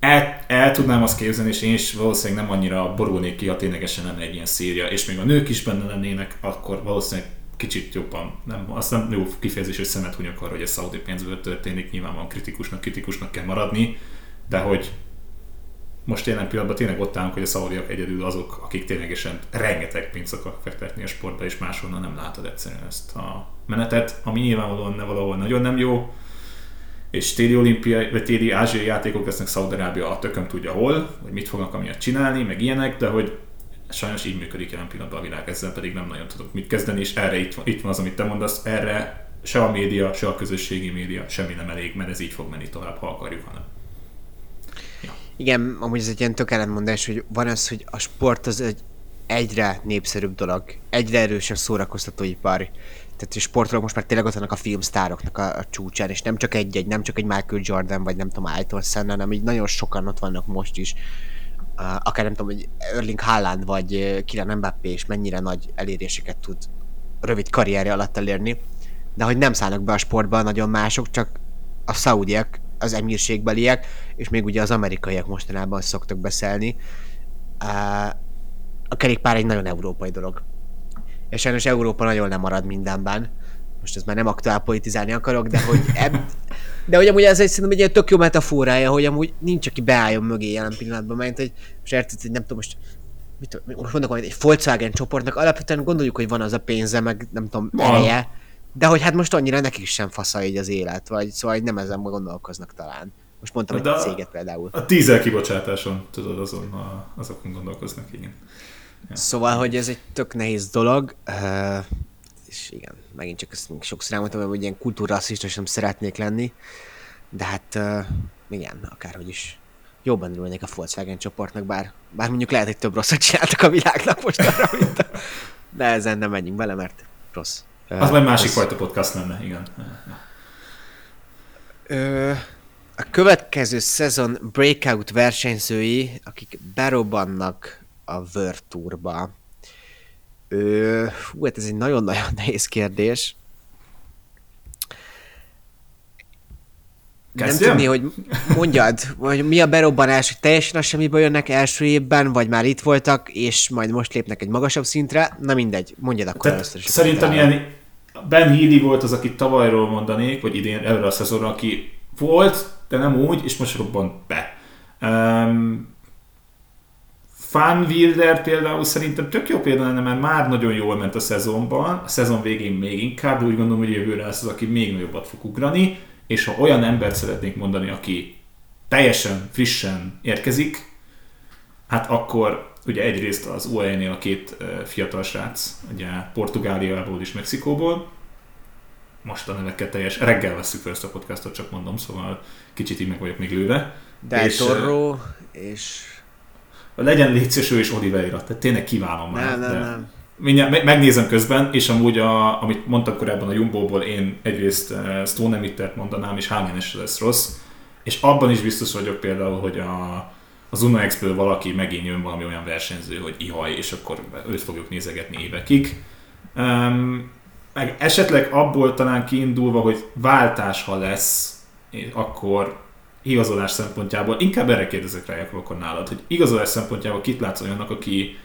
el, el tudnám azt képzelni, és én is valószínűleg nem annyira borulnék ki, ha ténylegesen lenne egy ilyen széria, és még a nők is benne lennének, akkor valószínűleg kicsit jobban, nem, azt nem jó kifejezés, hogy szemet hunyok arra, hogy a szaudi pénzből történik, nyilván van kritikusnak, kritikusnak kell maradni, de hogy most jelen pillanatban tényleg ott állunk, hogy a szaudiak egyedül azok, akik ténylegesen rengeteg pénzt akarnak fektetni a sportba, és máshonnan nem látod egyszerűen ezt a menetet, ami nyilvánvalóan valahol nagyon nem jó, és téli olimpiai, vagy téli ázsiai játékok lesznek Szaudarábia a tököm tudja hol, vagy mit fognak amiatt csinálni, meg ilyenek, de hogy sajnos így működik jelen pillanatban a világ, ezzel pedig nem nagyon tudok mit kezdeni, és erre itt van, itt van az, amit te mondasz, erre se a média, se a közösségi média, semmi nem elég, mert ez így fog menni tovább, ha akarjuk, hanem. Igen, amúgy ez egy ilyen tök ellentmondás, hogy van az, hogy a sport az egy egyre népszerűbb dolog, egyre erősebb szórakoztatóipar. Tehát a sportolók most már tényleg ott vannak a filmsztároknak a, a csúcsán, és nem csak egy-egy, nem csak egy Michael Jordan, vagy nem tudom, Ayrton Senna, hanem így nagyon sokan ott vannak most is. Uh, akár nem tudom, hogy Erling Haaland, vagy Kylian Mbappé, és mennyire nagy eléréseket tud rövid karrierje alatt elérni. De hogy nem szállnak be a sportba nagyon mások, csak a szaudiak, az emírségbeliek, és még ugye az amerikaiak mostanában szoktak beszélni. A kerékpár egy nagyon európai dolog. És sajnos Európa nagyon lemarad mindenben. Most ez már nem aktuál politizálni akarok, de hogy eb... De hogy amúgy ez egy szerintem egy ilyen tök jó metaforája, hogy amúgy nincs, aki beálljon mögé jelen pillanatban, mert hogy most érted, hogy nem tudom, most mit, most mondok hogy egy Volkswagen csoportnak alapvetően gondoljuk, hogy van az a pénze, meg nem tudom, ereje, de hogy hát most annyira nekik sem fasza így az élet, vagy szóval nem ezen gondolkoznak talán. Most mondtam, hogy a céget például. A tízel kibocsátáson, tudod, azon, a, azokon gondolkoznak, igen. Ja. Szóval, hogy ez egy tök nehéz dolog, uh, és igen, megint csak ezt sokszor elmondtam, hogy ilyen kultúrasszista sem szeretnék lenni, de hát uh, igen, akárhogy is jobban ülnék a Volkswagen csoportnak, bár, bár mondjuk lehet, hogy több rosszat csináltak a világnak most arra, mint a... De ezen nem menjünk bele, mert rossz. Az majd másik rossz. fajta podcast lenne, igen. Ö, a következő szezon breakout versenyzői, akik berobbannak a World Tourba. Ö, hú, hát ez egy nagyon-nagyon nehéz kérdés. Kezdjem? Nem tudni, hogy mondjad, hogy mi a berobbanás, hogy teljesen a semmiből jönnek első évben, vagy már itt voltak, és majd most lépnek egy magasabb szintre. Na mindegy, mondjad akkor Tehát először is. Szerintem ilyen Ben Healy volt az, akit tavalyról mondanék, vagy idén erre a szezonra, aki volt, de nem úgy, és most robbant be. Um, Fan Wilder például szerintem tök jó példa lenne, mert már nagyon jól ment a szezonban, a szezon végén még inkább, úgy gondolom, hogy jövőre lesz az, aki még nagyobbat fog ugrani, és ha olyan embert szeretnék mondani, aki teljesen frissen érkezik, hát akkor ugye egyrészt az UAE-nél a két fiatal srác, ugye Portugáliából és Mexikóból, most a neveket teljes, reggel veszük fel ezt a podcastot, csak mondom, szóval kicsit így meg vagyok még lőve. Del és, Toro és legyen létszés ő és Oliveira, tehát tényleg kívánom már. Nem, nem, nem. Mindjárt megnézem közben, és amúgy, a, amit mondtam korábban a Jumbo-ból, én egyrészt uh, Stone Emittert mondanám, és Hámines lesz rossz, és abban is biztos vagyok például, hogy a, az Uno x valaki megint jön valami olyan versenyző, hogy ihaj, és akkor őt fogjuk nézegetni évekig. Um, meg esetleg abból talán kiindulva, hogy váltás, ha lesz, akkor igazolás szempontjából, inkább erre kérdezek rá akkor nálad, hogy igazolás szempontjából kit látsz olyannak, aki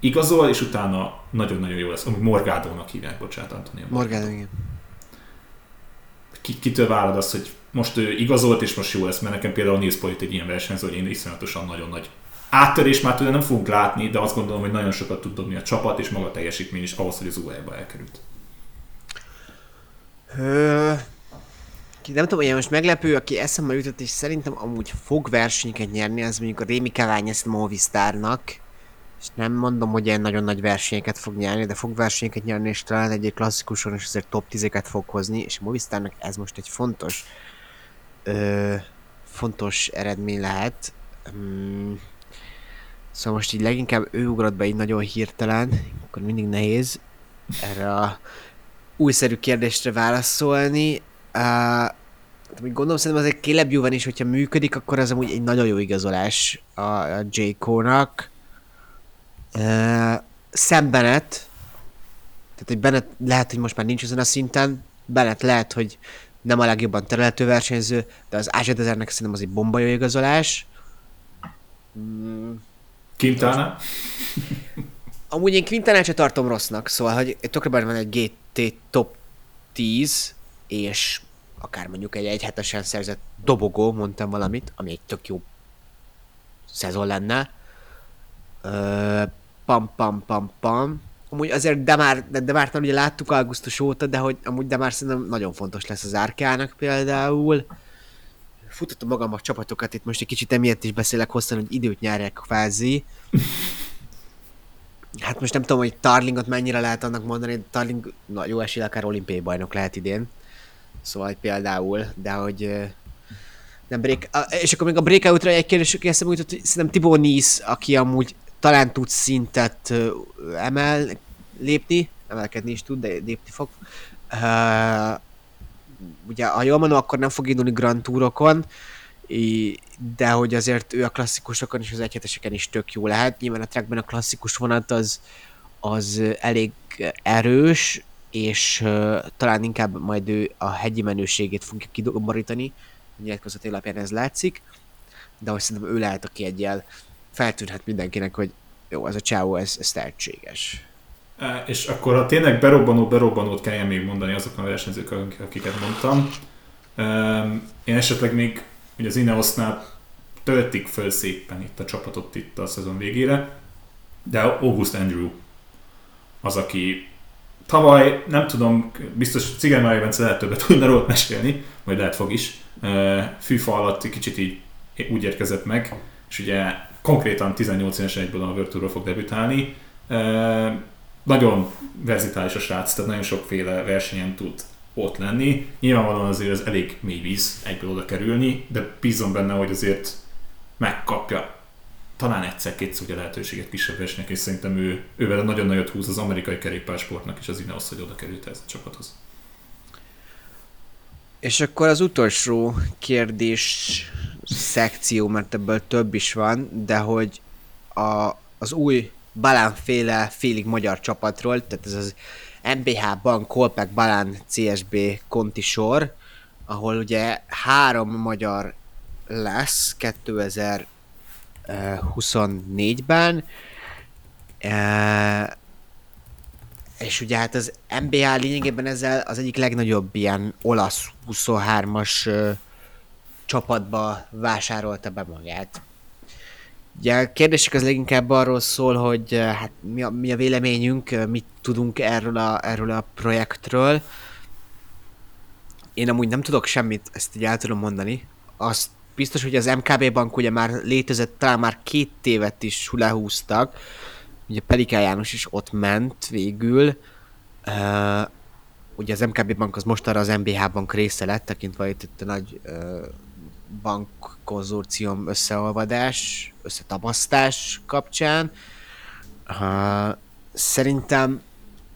igazol, és utána nagyon-nagyon jó lesz. Amúgy Morgádónak hívják, bocsánat, Antonio. Morgádó, igen. Ki, kitől várod azt, hogy most ő igazolt, és most jó lesz, mert nekem például Nils Polit egy ilyen versenyző, hogy én iszonyatosan nagyon nagy áttörés már tőle nem fogunk látni, de azt gondolom, hogy nagyon sokat tud dobni a csapat, és maga teljesítmény is ahhoz, hogy az UAE-ba elkerült. Nem tudom, hogy most meglepő, aki eszembe jutott, és szerintem amúgy fog versenyeket nyerni, az mondjuk a Rémi Cavagnes Movistarnak, és nem mondom, hogy ilyen nagyon nagy versenyeket fog nyerni, de fog versenyeket nyerni, és talán egy klasszikuson is azért top 10-eket fog hozni, és a Movistarnak ez most egy fontos ö, fontos eredmény lehet. Um, szóval most így leginkább ő ugrott be így nagyon hirtelen, akkor mindig nehéz erre a újszerű kérdésre válaszolni. Uh, gondolom szerintem egy Caleb Juven is, hogyha működik, akkor az amúgy egy nagyon jó igazolás a, a J. Cole-nak. Uh, Sam Bennett, tehát egy Bennett lehet, hogy most már nincs ezen a szinten, Bennett lehet, hogy nem a legjobban terelhető versenyző, de az Ázsia Dezernek szerintem az egy bomba jó igazolás. Mm. Quintana? Amúgy én Quintana se tartom rossznak, szóval, hogy tökre van egy GT top 10, és akár mondjuk egy egyhetesen szerzett dobogó, mondtam valamit, ami egy tök jó szezon lenne. Ö, pam, pam, pam, pam. Amúgy azért de már, de, de már ugye láttuk augusztus óta, de hogy amúgy de már szerintem nagyon fontos lesz az árkának például. Futottam magam a csapatokat, itt most egy kicsit emiatt is beszélek hosszan, hogy időt nyerek kvázi. Hát most nem tudom, hogy Tarlingot mennyire lehet annak mondani, Tarling na, jó esélye akár olimpiai bajnok lehet idén. Szóval például, de hogy nem break, és akkor még a breakoutra egy kérdés, aki eszembe jutott, hogy szerintem Tibor Nis, aki amúgy talán tud szintet emel, lépni, emelkedni is tud, de lépni fog. Uh, ugye, ha jól mondom, akkor nem fog indulni Grand Tourokon, de hogy azért ő a klasszikusokon és az egyheteseken is tök jó lehet. Nyilván a trackben a klasszikus vonat az, az elég erős, és uh, talán inkább majd ő a hegyi menőségét fogja kidomborítani, nyilatkozat alapján ez látszik, de hogy szerintem ő lehet, aki egyel feltűnhet mindenkinek, hogy jó, ez a csáó, ez, ez tehetséges. És akkor ha tényleg berobbanó, berobbanót kelljen még mondani azoknak a versenyzők, akiket mondtam. Én esetleg még ugye az Ineosnál töltik föl szépen itt a csapatot itt a szezon végére, de August Andrew az, aki tavaly, nem tudom, biztos Cigány Mária Bence lehet többet tudna róla mesélni, vagy lehet fog is. Fűfa alatt kicsit így úgy érkezett meg, és ugye konkrétan 18 éves egyből a World fog debütálni. Nagyon verzitális a srác, tehát nagyon sokféle versenyen tud ott lenni. Nyilvánvalóan azért ez elég mély víz egyből oda kerülni, de bízom benne, hogy azért megkapja talán egyszer-kétszer ugye lehetőséget kisebb versenyek, és szerintem ő, ővel nagyon nagyot húz az amerikai kerékpársportnak és az Ineos, hogy oda került ez a csapathoz. És akkor az utolsó kérdés szekció, mert ebből több is van, de hogy a, az új Balán féle félig magyar csapatról, tehát ez az MBH Bank Kolpek Balán CSB konti sor, ahol ugye három magyar lesz 2024-ben, e, és ugye hát az NBA lényegében ezzel az egyik legnagyobb ilyen olasz 23-as csapatba vásárolta be magát. Ugye a kérdések az leginkább arról szól, hogy hát mi a, mi a véleményünk, mit tudunk erről a, erről a projektről. Én amúgy nem tudok semmit, ezt így el tudom mondani. Azt biztos, hogy az MKB bank ugye már létezett, talán már két évet is lehúztak. Ugye Peliká János is ott ment végül. Ugye az MKB bank az most arra az MBH bank része lett, tekintve itt, itt a nagy bankkonzorcium összeolvadás, összetapasztás kapcsán. Uh, szerintem,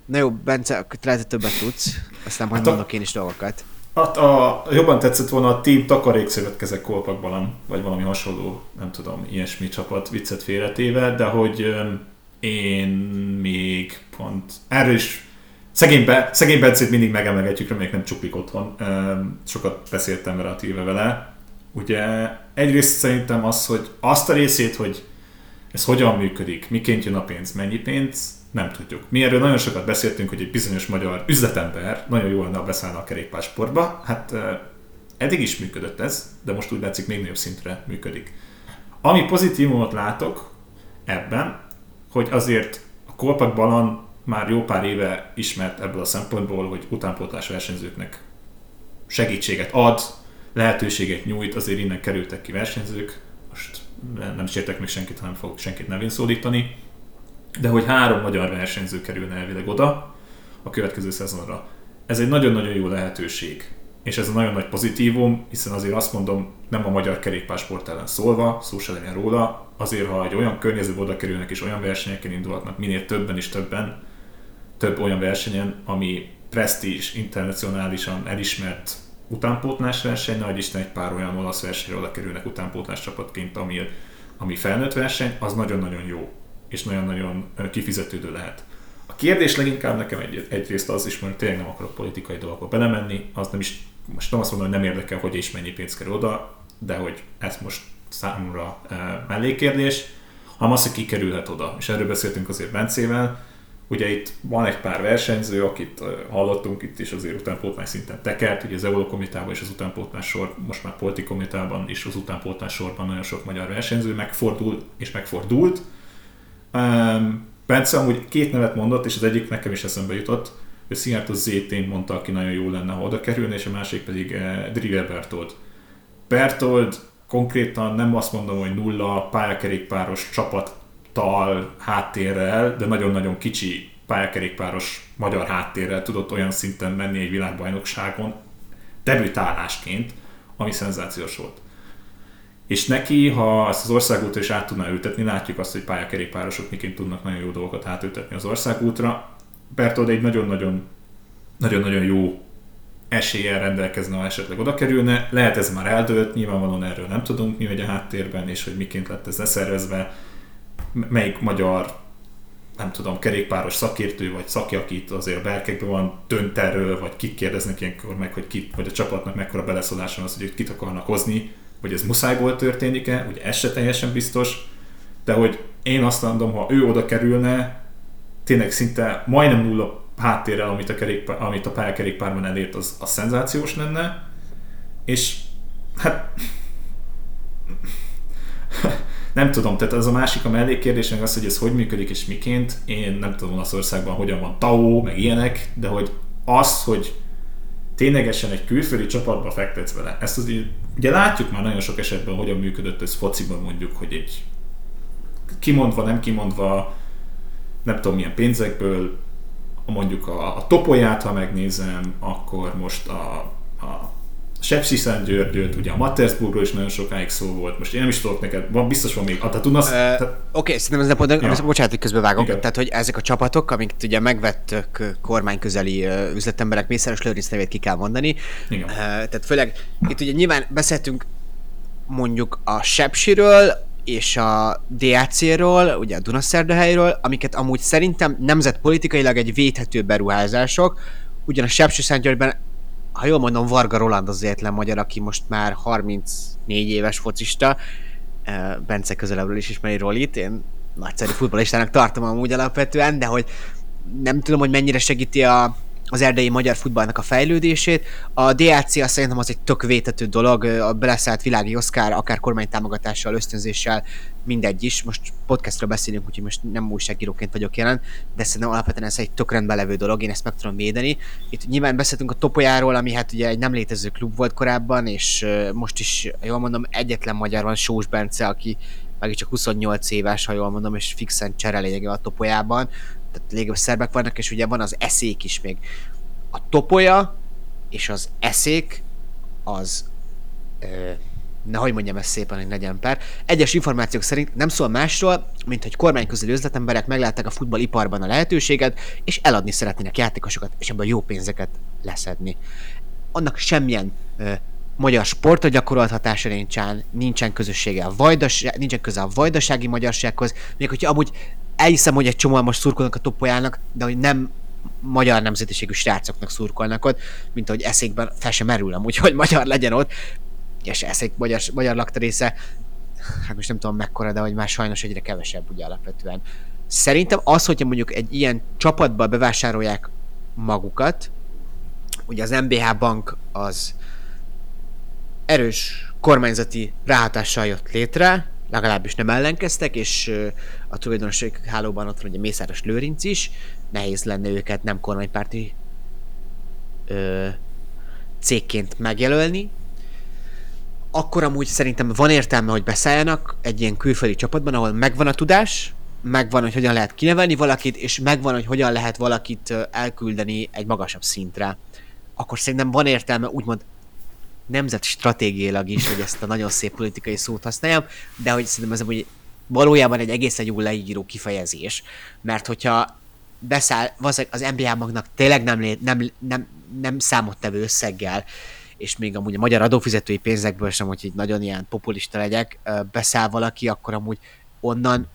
na jó, Bence, lehet, többet tudsz, aztán majd hát mondok én is dolgokat. Hát a, jobban tetszett volna a Team Takarékszövetkezek kolpakban, vagy valami hasonló, nem tudom, ilyesmi csapat viccet félretéve, de hogy én még pont erről is Szegény, be, szegény Bencét mindig megemelgetjük, reméljük nem csuplik otthon. Sokat beszéltem relatíve vele, Ugye egyrészt szerintem az, hogy azt a részét, hogy ez hogyan működik, miként jön a pénz, mennyi pénz, nem tudjuk. Mi erről nagyon sokat beszéltünk, hogy egy bizonyos magyar üzletember nagyon jól lenne beszállna a kerékpársportba. Hát eddig is működött ez, de most úgy látszik még nagyobb szintre működik. Ami pozitívumot látok ebben, hogy azért a Kolpak Balan már jó pár éve ismert ebből a szempontból, hogy utánpótlás versenyzőknek segítséget ad, lehetőséget nyújt, azért innen kerültek ki versenyzők, most nem sértek meg senkit, hanem fogok senkit nevén szólítani, de hogy három magyar versenyző kerülne elvileg oda a következő szezonra. Ez egy nagyon-nagyon jó lehetőség, és ez a nagyon nagy pozitívum, hiszen azért azt mondom, nem a magyar kerékpársport ellen szólva, szó se legyen róla, azért ha egy olyan környezetbe oda kerülnek és olyan versenyeken indulhatnak, minél többen és többen, több olyan versenyen, ami presztízs, internacionálisan elismert utánpótlás verseny, nagy Isten egy pár olyan olasz versenyre oda utánpótlás csapatként, ami, ami felnőtt verseny, az nagyon-nagyon jó, és nagyon-nagyon kifizetődő lehet. A kérdés leginkább nekem egy, egyrészt az is, mert tényleg nem akarok politikai dolgokba belemenni, az nem is, most nem azt mondom, hogy nem érdekel, hogy és mennyi pénz kerül oda, de hogy ez most számomra e, mellékérdés, hanem az, hogy ki kerülhet oda. És erről beszéltünk azért Bencével, Ugye itt van egy pár versenyző, akit hallottunk itt is azért utánpótlás szinten tekert, ugye az Eurokomitában és az utánpótlás sor, most már politikomitában is az utánpótlás sorban nagyon sok magyar versenyző megfordul és megfordult. Um, Bence amúgy két nevet mondott, és az egyik nekem is eszembe jutott, ő Szijjártó Zétén mondta, aki nagyon jó lenne, ha oda kerülne, és a másik pedig eh, Driver Bertold. Bertold konkrétan nem azt mondom, hogy nulla pályakerékpáros csapat fiatal háttérrel, de nagyon-nagyon kicsi pályakerékpáros magyar háttérrel tudott olyan szinten menni egy világbajnokságon debütálásként, ami szenzációs volt. És neki, ha ezt az országútra is át tudná ültetni, látjuk azt, hogy pályakerékpárosok miként tudnak nagyon jó dolgokat átültetni az országútra. Bertold egy nagyon-nagyon nagyon-nagyon jó eséllyel rendelkezne, ha esetleg oda kerülne. Lehet ez már eldőlt, nyilvánvalóan erről nem tudunk, mi megy a háttérben, és hogy miként lett ez leszervezve, melyik magyar nem tudom, kerékpáros szakértő, vagy szaki, akit azért a berkekben van, dönt erről, vagy kik kérdeznek ilyenkor meg, hogy kit, vagy a csapatnak mekkora beleszólása az, hogy kit akarnak hozni, hogy ez muszájból történik-e, ugye ez se teljesen biztos, de hogy én azt mondom, ha ő oda kerülne, tényleg szinte majdnem nulla háttérrel, amit a, kerékpár, amit a pályakerékpárban elért, az, az szenzációs lenne, és hát nem tudom, tehát az a másik a mellékkérdés, meg az, hogy ez hogy működik és miként. Én nem tudom Olaszországban hogyan van TAO, meg ilyenek, de hogy az, hogy ténylegesen egy külföldi csapatba fektetsz vele. Ezt az, ugye látjuk már nagyon sok esetben, hogyan működött ez fociban mondjuk, hogy egy kimondva, nem kimondva, nem tudom milyen pénzekből, mondjuk a, a topolyát, ha megnézem, akkor most a, a Sepsi Györgyöt, ugye a Mattersburgról is nagyon sokáig szó volt. Most én nem is tudok neked, van, biztos van még, ah, tehát tudnasz... Uh, tehát... Oké, okay, szerintem ez nem pont, ja. bocsánat, hogy közbevágok. Igen. Tehát, hogy ezek a csapatok, amik ugye megvettük kormányközeli uh, üzletemberek, Mészáros Lőrinc nevét ki kell mondani. Igen. Uh, tehát főleg itt ugye nyilván beszéltünk mondjuk a Sepsiről, és a DAC-ról, ugye a Dunaszerdahelyről, amiket amúgy szerintem nemzetpolitikailag egy védhető beruházások, ugyan a Sepsi ha jól mondom, Varga Roland az egyetlen magyar, aki most már 34 éves focista, Bence közelebbről is ismeri Rolit, én nagyszerű futballistának tartom amúgy alapvetően, de hogy nem tudom, hogy mennyire segíti a, az erdei magyar futballnak a fejlődését. A DLC azt szerintem az egy tök vétető dolog, a beleszállt világi Oscar, akár kormánytámogatással, ösztönzéssel, mindegy is. Most podcastról beszélünk, úgyhogy most nem újságíróként vagyok jelen, de szerintem alapvetően ez egy tök rendben levő dolog, én ezt meg tudom védeni. Itt nyilván beszéltünk a Topolyáról, ami hát ugye egy nem létező klub volt korábban, és most is, jól mondom, egyetlen magyar van, Sós Bence, aki meg csak 28 éves, ha jól mondom, és fixen cserelényege a topolyában tehát légő szerbek vannak, és ugye van az eszék is még. A topolya és az eszék az ö, nehogy mondjam ezt szépen, hogy legyen per. Egyes információk szerint nem szól másról, mint hogy kormányközeli üzletemberek meglátták a futballiparban a lehetőséget, és eladni szeretnének játékosokat, és ebből jó pénzeket leszedni. Annak semmilyen ö, magyar sportra gyakorolt hatása nincsen, nincsen közössége a vajdas, nincsen köze a vajdasági magyarsághoz, még hogyha amúgy elhiszem, hogy egy csomó most szurkolnak a topolyának, de hogy nem magyar nemzetiségű srácoknak szurkolnak ott, mint ahogy eszékben fel sem merül amúgy, hogy magyar legyen ott, és eszék magyar, magyar lakta része, hát most nem tudom mekkora, de hogy már sajnos egyre kevesebb ugye alapvetően. Szerintem az, hogyha mondjuk egy ilyen csapatba bevásárolják magukat, ugye az MBH bank az erős kormányzati ráhatással jött létre, legalábbis nem ellenkeztek, és a tulajdonosi hálóban ott van ugye Mészáros Lőrinc is, nehéz lenne őket nem kormánypárti ö, cégként megjelölni. Akkor amúgy szerintem van értelme, hogy beszálljanak egy ilyen külföldi csapatban, ahol megvan a tudás, megvan, hogy hogyan lehet kinevelni valakit, és megvan, hogy hogyan lehet valakit elküldeni egy magasabb szintre. Akkor szerintem van értelme úgymond nemzet stratégiailag is, hogy ezt a nagyon szép politikai szót használjam, de hogy szerintem ez hogy valójában egy egészen jó leíró kifejezés, mert hogyha beszáll, az NBA magnak tényleg nem, nem, nem, nem számottevő összeggel, és még amúgy a magyar adófizetői pénzekből sem, hogy így nagyon ilyen populista legyek, beszáll valaki, akkor amúgy onnan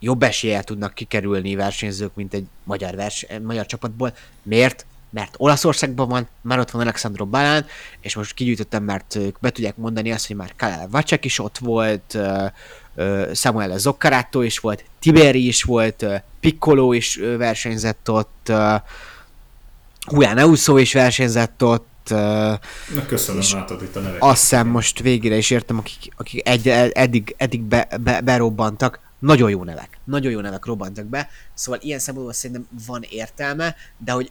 jobb eséllyel tudnak kikerülni versenyzők, mint egy magyar, vers, magyar csapatból. Miért? Mert Olaszországban van, már ott van Alexandro Balán, és most kigyűjtöttem, mert ők be tudják mondani azt, hogy már Kalel Vacek is ott volt, Samuel Zoccarato is volt, Tiberi is volt, Piccolo is versenyzett ott, Julián Euso is versenyzett ott, Na köszönöm, látod itt a neveket. Azt hiszem most végére is értem, akik, akik egy, eddig, eddig be, be, berobbantak. Nagyon jó nevek. Nagyon jó nevek robbantak be. Szóval ilyen szempontból szerintem van értelme, de hogy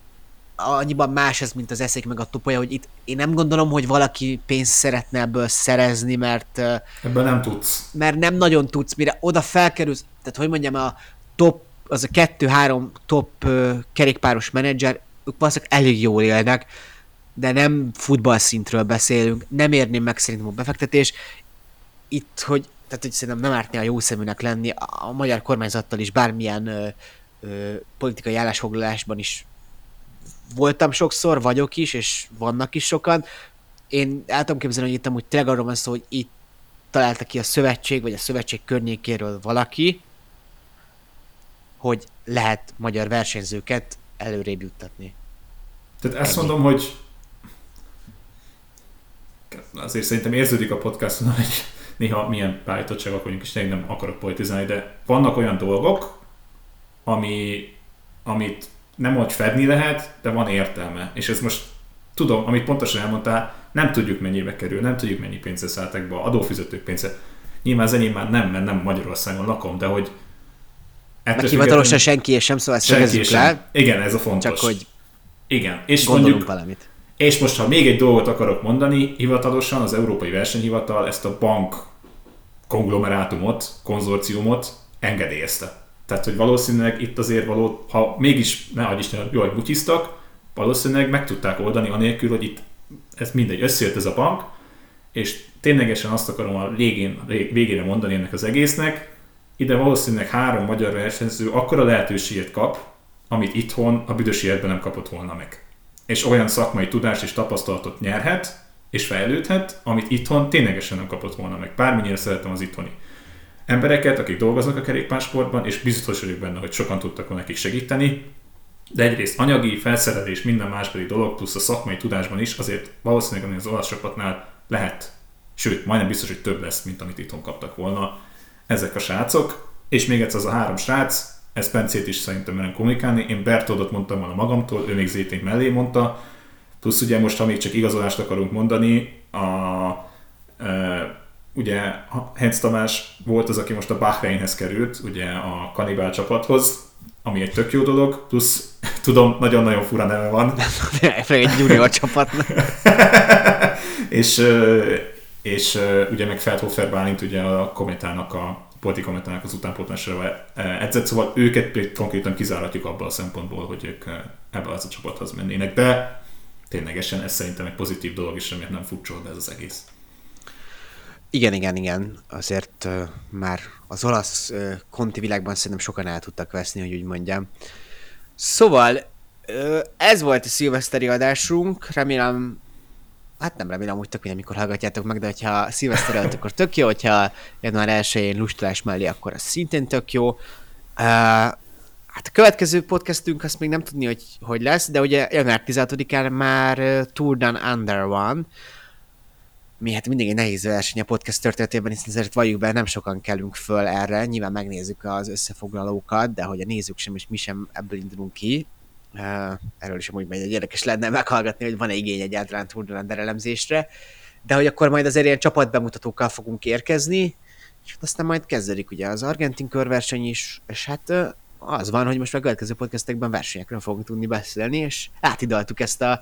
annyiban más ez, mint az eszék meg a topolya, hogy itt én nem gondolom, hogy valaki pénzt szeretne ebből szerezni, mert... Ebből nem tudsz. Mert nem nagyon tudsz, mire oda felkerülsz, tehát hogy mondjam, a top, az a kettő-három top kerékpáros menedzser, ők valószínűleg elég jól élnek, de nem futball szintről beszélünk, nem érném meg szerintem a befektetés. Itt, hogy, tehát hogy szerintem nem ártni a jó szeműnek lenni, a, a magyar kormányzattal is bármilyen ö, ö, politikai állásfoglalásban is voltam sokszor, vagyok is, és vannak is sokan. Én el tudom képzelni, hogy itt amúgy tényleg arról van szó, hogy itt találta ki a szövetség, vagy a szövetség környékéről valaki, hogy lehet magyar versenyzőket előrébb juttatni. Tehát ezt mondom, hogy azért szerintem érződik a podcaston, hogy néha milyen beállítottságok vagyunk, és nem akarok politizálni, de vannak olyan dolgok, ami, amit nem hogy fedni lehet, de van értelme. És ez most tudom, amit pontosan elmondtál, nem tudjuk mennyibe kerül, nem tudjuk mennyi pénzre szálltak be, adófizetők pénze. Nyilván az enyém már nem, mert nem Magyarországon lakom, de hogy Meg hivatalosan senki és sem, szóval ezt senki sem. Igen, ez a fontos. Csak hogy Igen, és mondjuk, valamit. és most, ha még egy dolgot akarok mondani, hivatalosan az Európai Versenyhivatal ezt a bank konglomerátumot, konzorciumot engedélyezte. Tehát, hogy valószínűleg itt azért való, ha mégis, ne adj Isten, jól butyiztak, valószínűleg meg tudták oldani anélkül, hogy itt ez mindegy, összejött ez a bank, és ténylegesen azt akarom a végén, végére mondani ennek az egésznek, ide valószínűleg három magyar versenyző akkora lehetőséget kap, amit itthon a büdös életben nem kapott volna meg. És olyan szakmai tudást és tapasztalatot nyerhet, és fejlődhet, amit itthon ténylegesen nem kapott volna meg. Bármennyire szeretem az itthoni embereket, akik dolgoznak a kerékpársportban, és biztos vagyok benne, hogy sokan tudtak volna nekik segíteni, de egyrészt anyagi, felszerelés, minden másbeli dolog, plusz a szakmai tudásban is, azért valószínűleg az olasz csapatnál lehet, sőt, majdnem biztos, hogy több lesz, mint amit itthon kaptak volna ezek a srácok. És még egyszer az a három srác, ez Pencét is szerintem merem kommunikálni. Én Bertoldot mondtam volna magamtól, ő még Zétén mellé mondta. Plusz ugye most, ha még csak igazolást akarunk mondani, a, e, ugye Hence Tamás volt az, aki most a Bahreinhez került, ugye a kanibál csapathoz, ami egy tök jó dolog, plusz tudom, nagyon-nagyon fura neve van. egy junior csapatnak. és, és ugye meg Feldhofer Bálint ugye a kométának a politi kométának az utánpótlásra edzett, szóval őket konkrétan kizáratjuk abban a szempontból, hogy ők ebbe az a csapathoz mennének, de ténylegesen ez szerintem egy pozitív dolog is, amiért nem furcsol be ez az egész. Igen, igen, igen. Azért uh, már az olasz uh, konti világban szerintem sokan el tudtak veszni, hogy úgy mondjam. Szóval uh, ez volt a szilveszteri adásunk. Remélem, hát nem remélem, hogy tök minden, mikor hallgatjátok meg, de hogyha szilveszteri előtt, akkor tök jó, hogyha január 1-én lustulás mellé, akkor az szintén tök jó. Uh, Hát a következő podcastünk azt még nem tudni, hogy hogy lesz, de ugye január 16-án már uh, Tour Down Under van, mi hát mindig egy nehéz verseny a podcast történetében, hiszen azért valljuk be, nem sokan kellünk föl erre, nyilván megnézzük az összefoglalókat, de hogy a nézzük sem, és mi sem ebből indulunk ki. Uh, erről is amúgy egy érdekes lenne meghallgatni, hogy van-e igény egyáltalán Tour elemzésre, de hogy akkor majd azért ilyen csapatbemutatókkal fogunk érkezni, és aztán majd kezdődik ugye az argentin körverseny is, és hát uh, az van, hogy most a következő podcastekben versenyekről fogunk tudni beszélni, és átidaltuk ezt a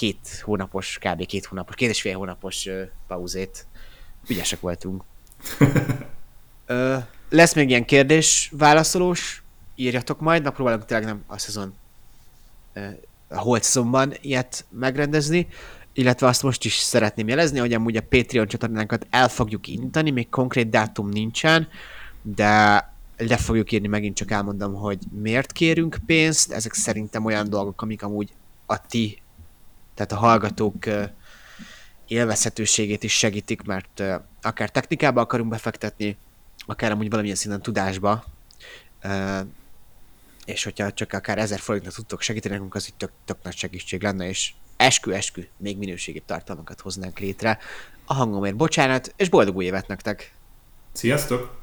két hónapos, kb. két hónapos, két és fél hónapos pauzét. Ügyesek voltunk. uh, lesz még ilyen kérdés válaszolós, írjatok majd, megpróbálunk tényleg nem a szezon a holt szezonban ilyet megrendezni, illetve azt most is szeretném jelezni, hogy amúgy a Patreon csatornánkat el fogjuk intani, még konkrét dátum nincsen, de le fogjuk írni, megint csak elmondom, hogy miért kérünk pénzt, ezek szerintem olyan dolgok, amik amúgy a ti tehát a hallgatók élvezhetőségét is segítik, mert akár technikába akarunk befektetni, akár amúgy valamilyen szinten tudásba, és hogyha csak akár ezer forintnak tudtok segíteni nekünk, az itt tök, tök nagy segítség lenne, és eskü-eskü még minőségi tartalmakat hoznánk létre. A hangomért bocsánat, és boldog új évet nektek! Sziasztok!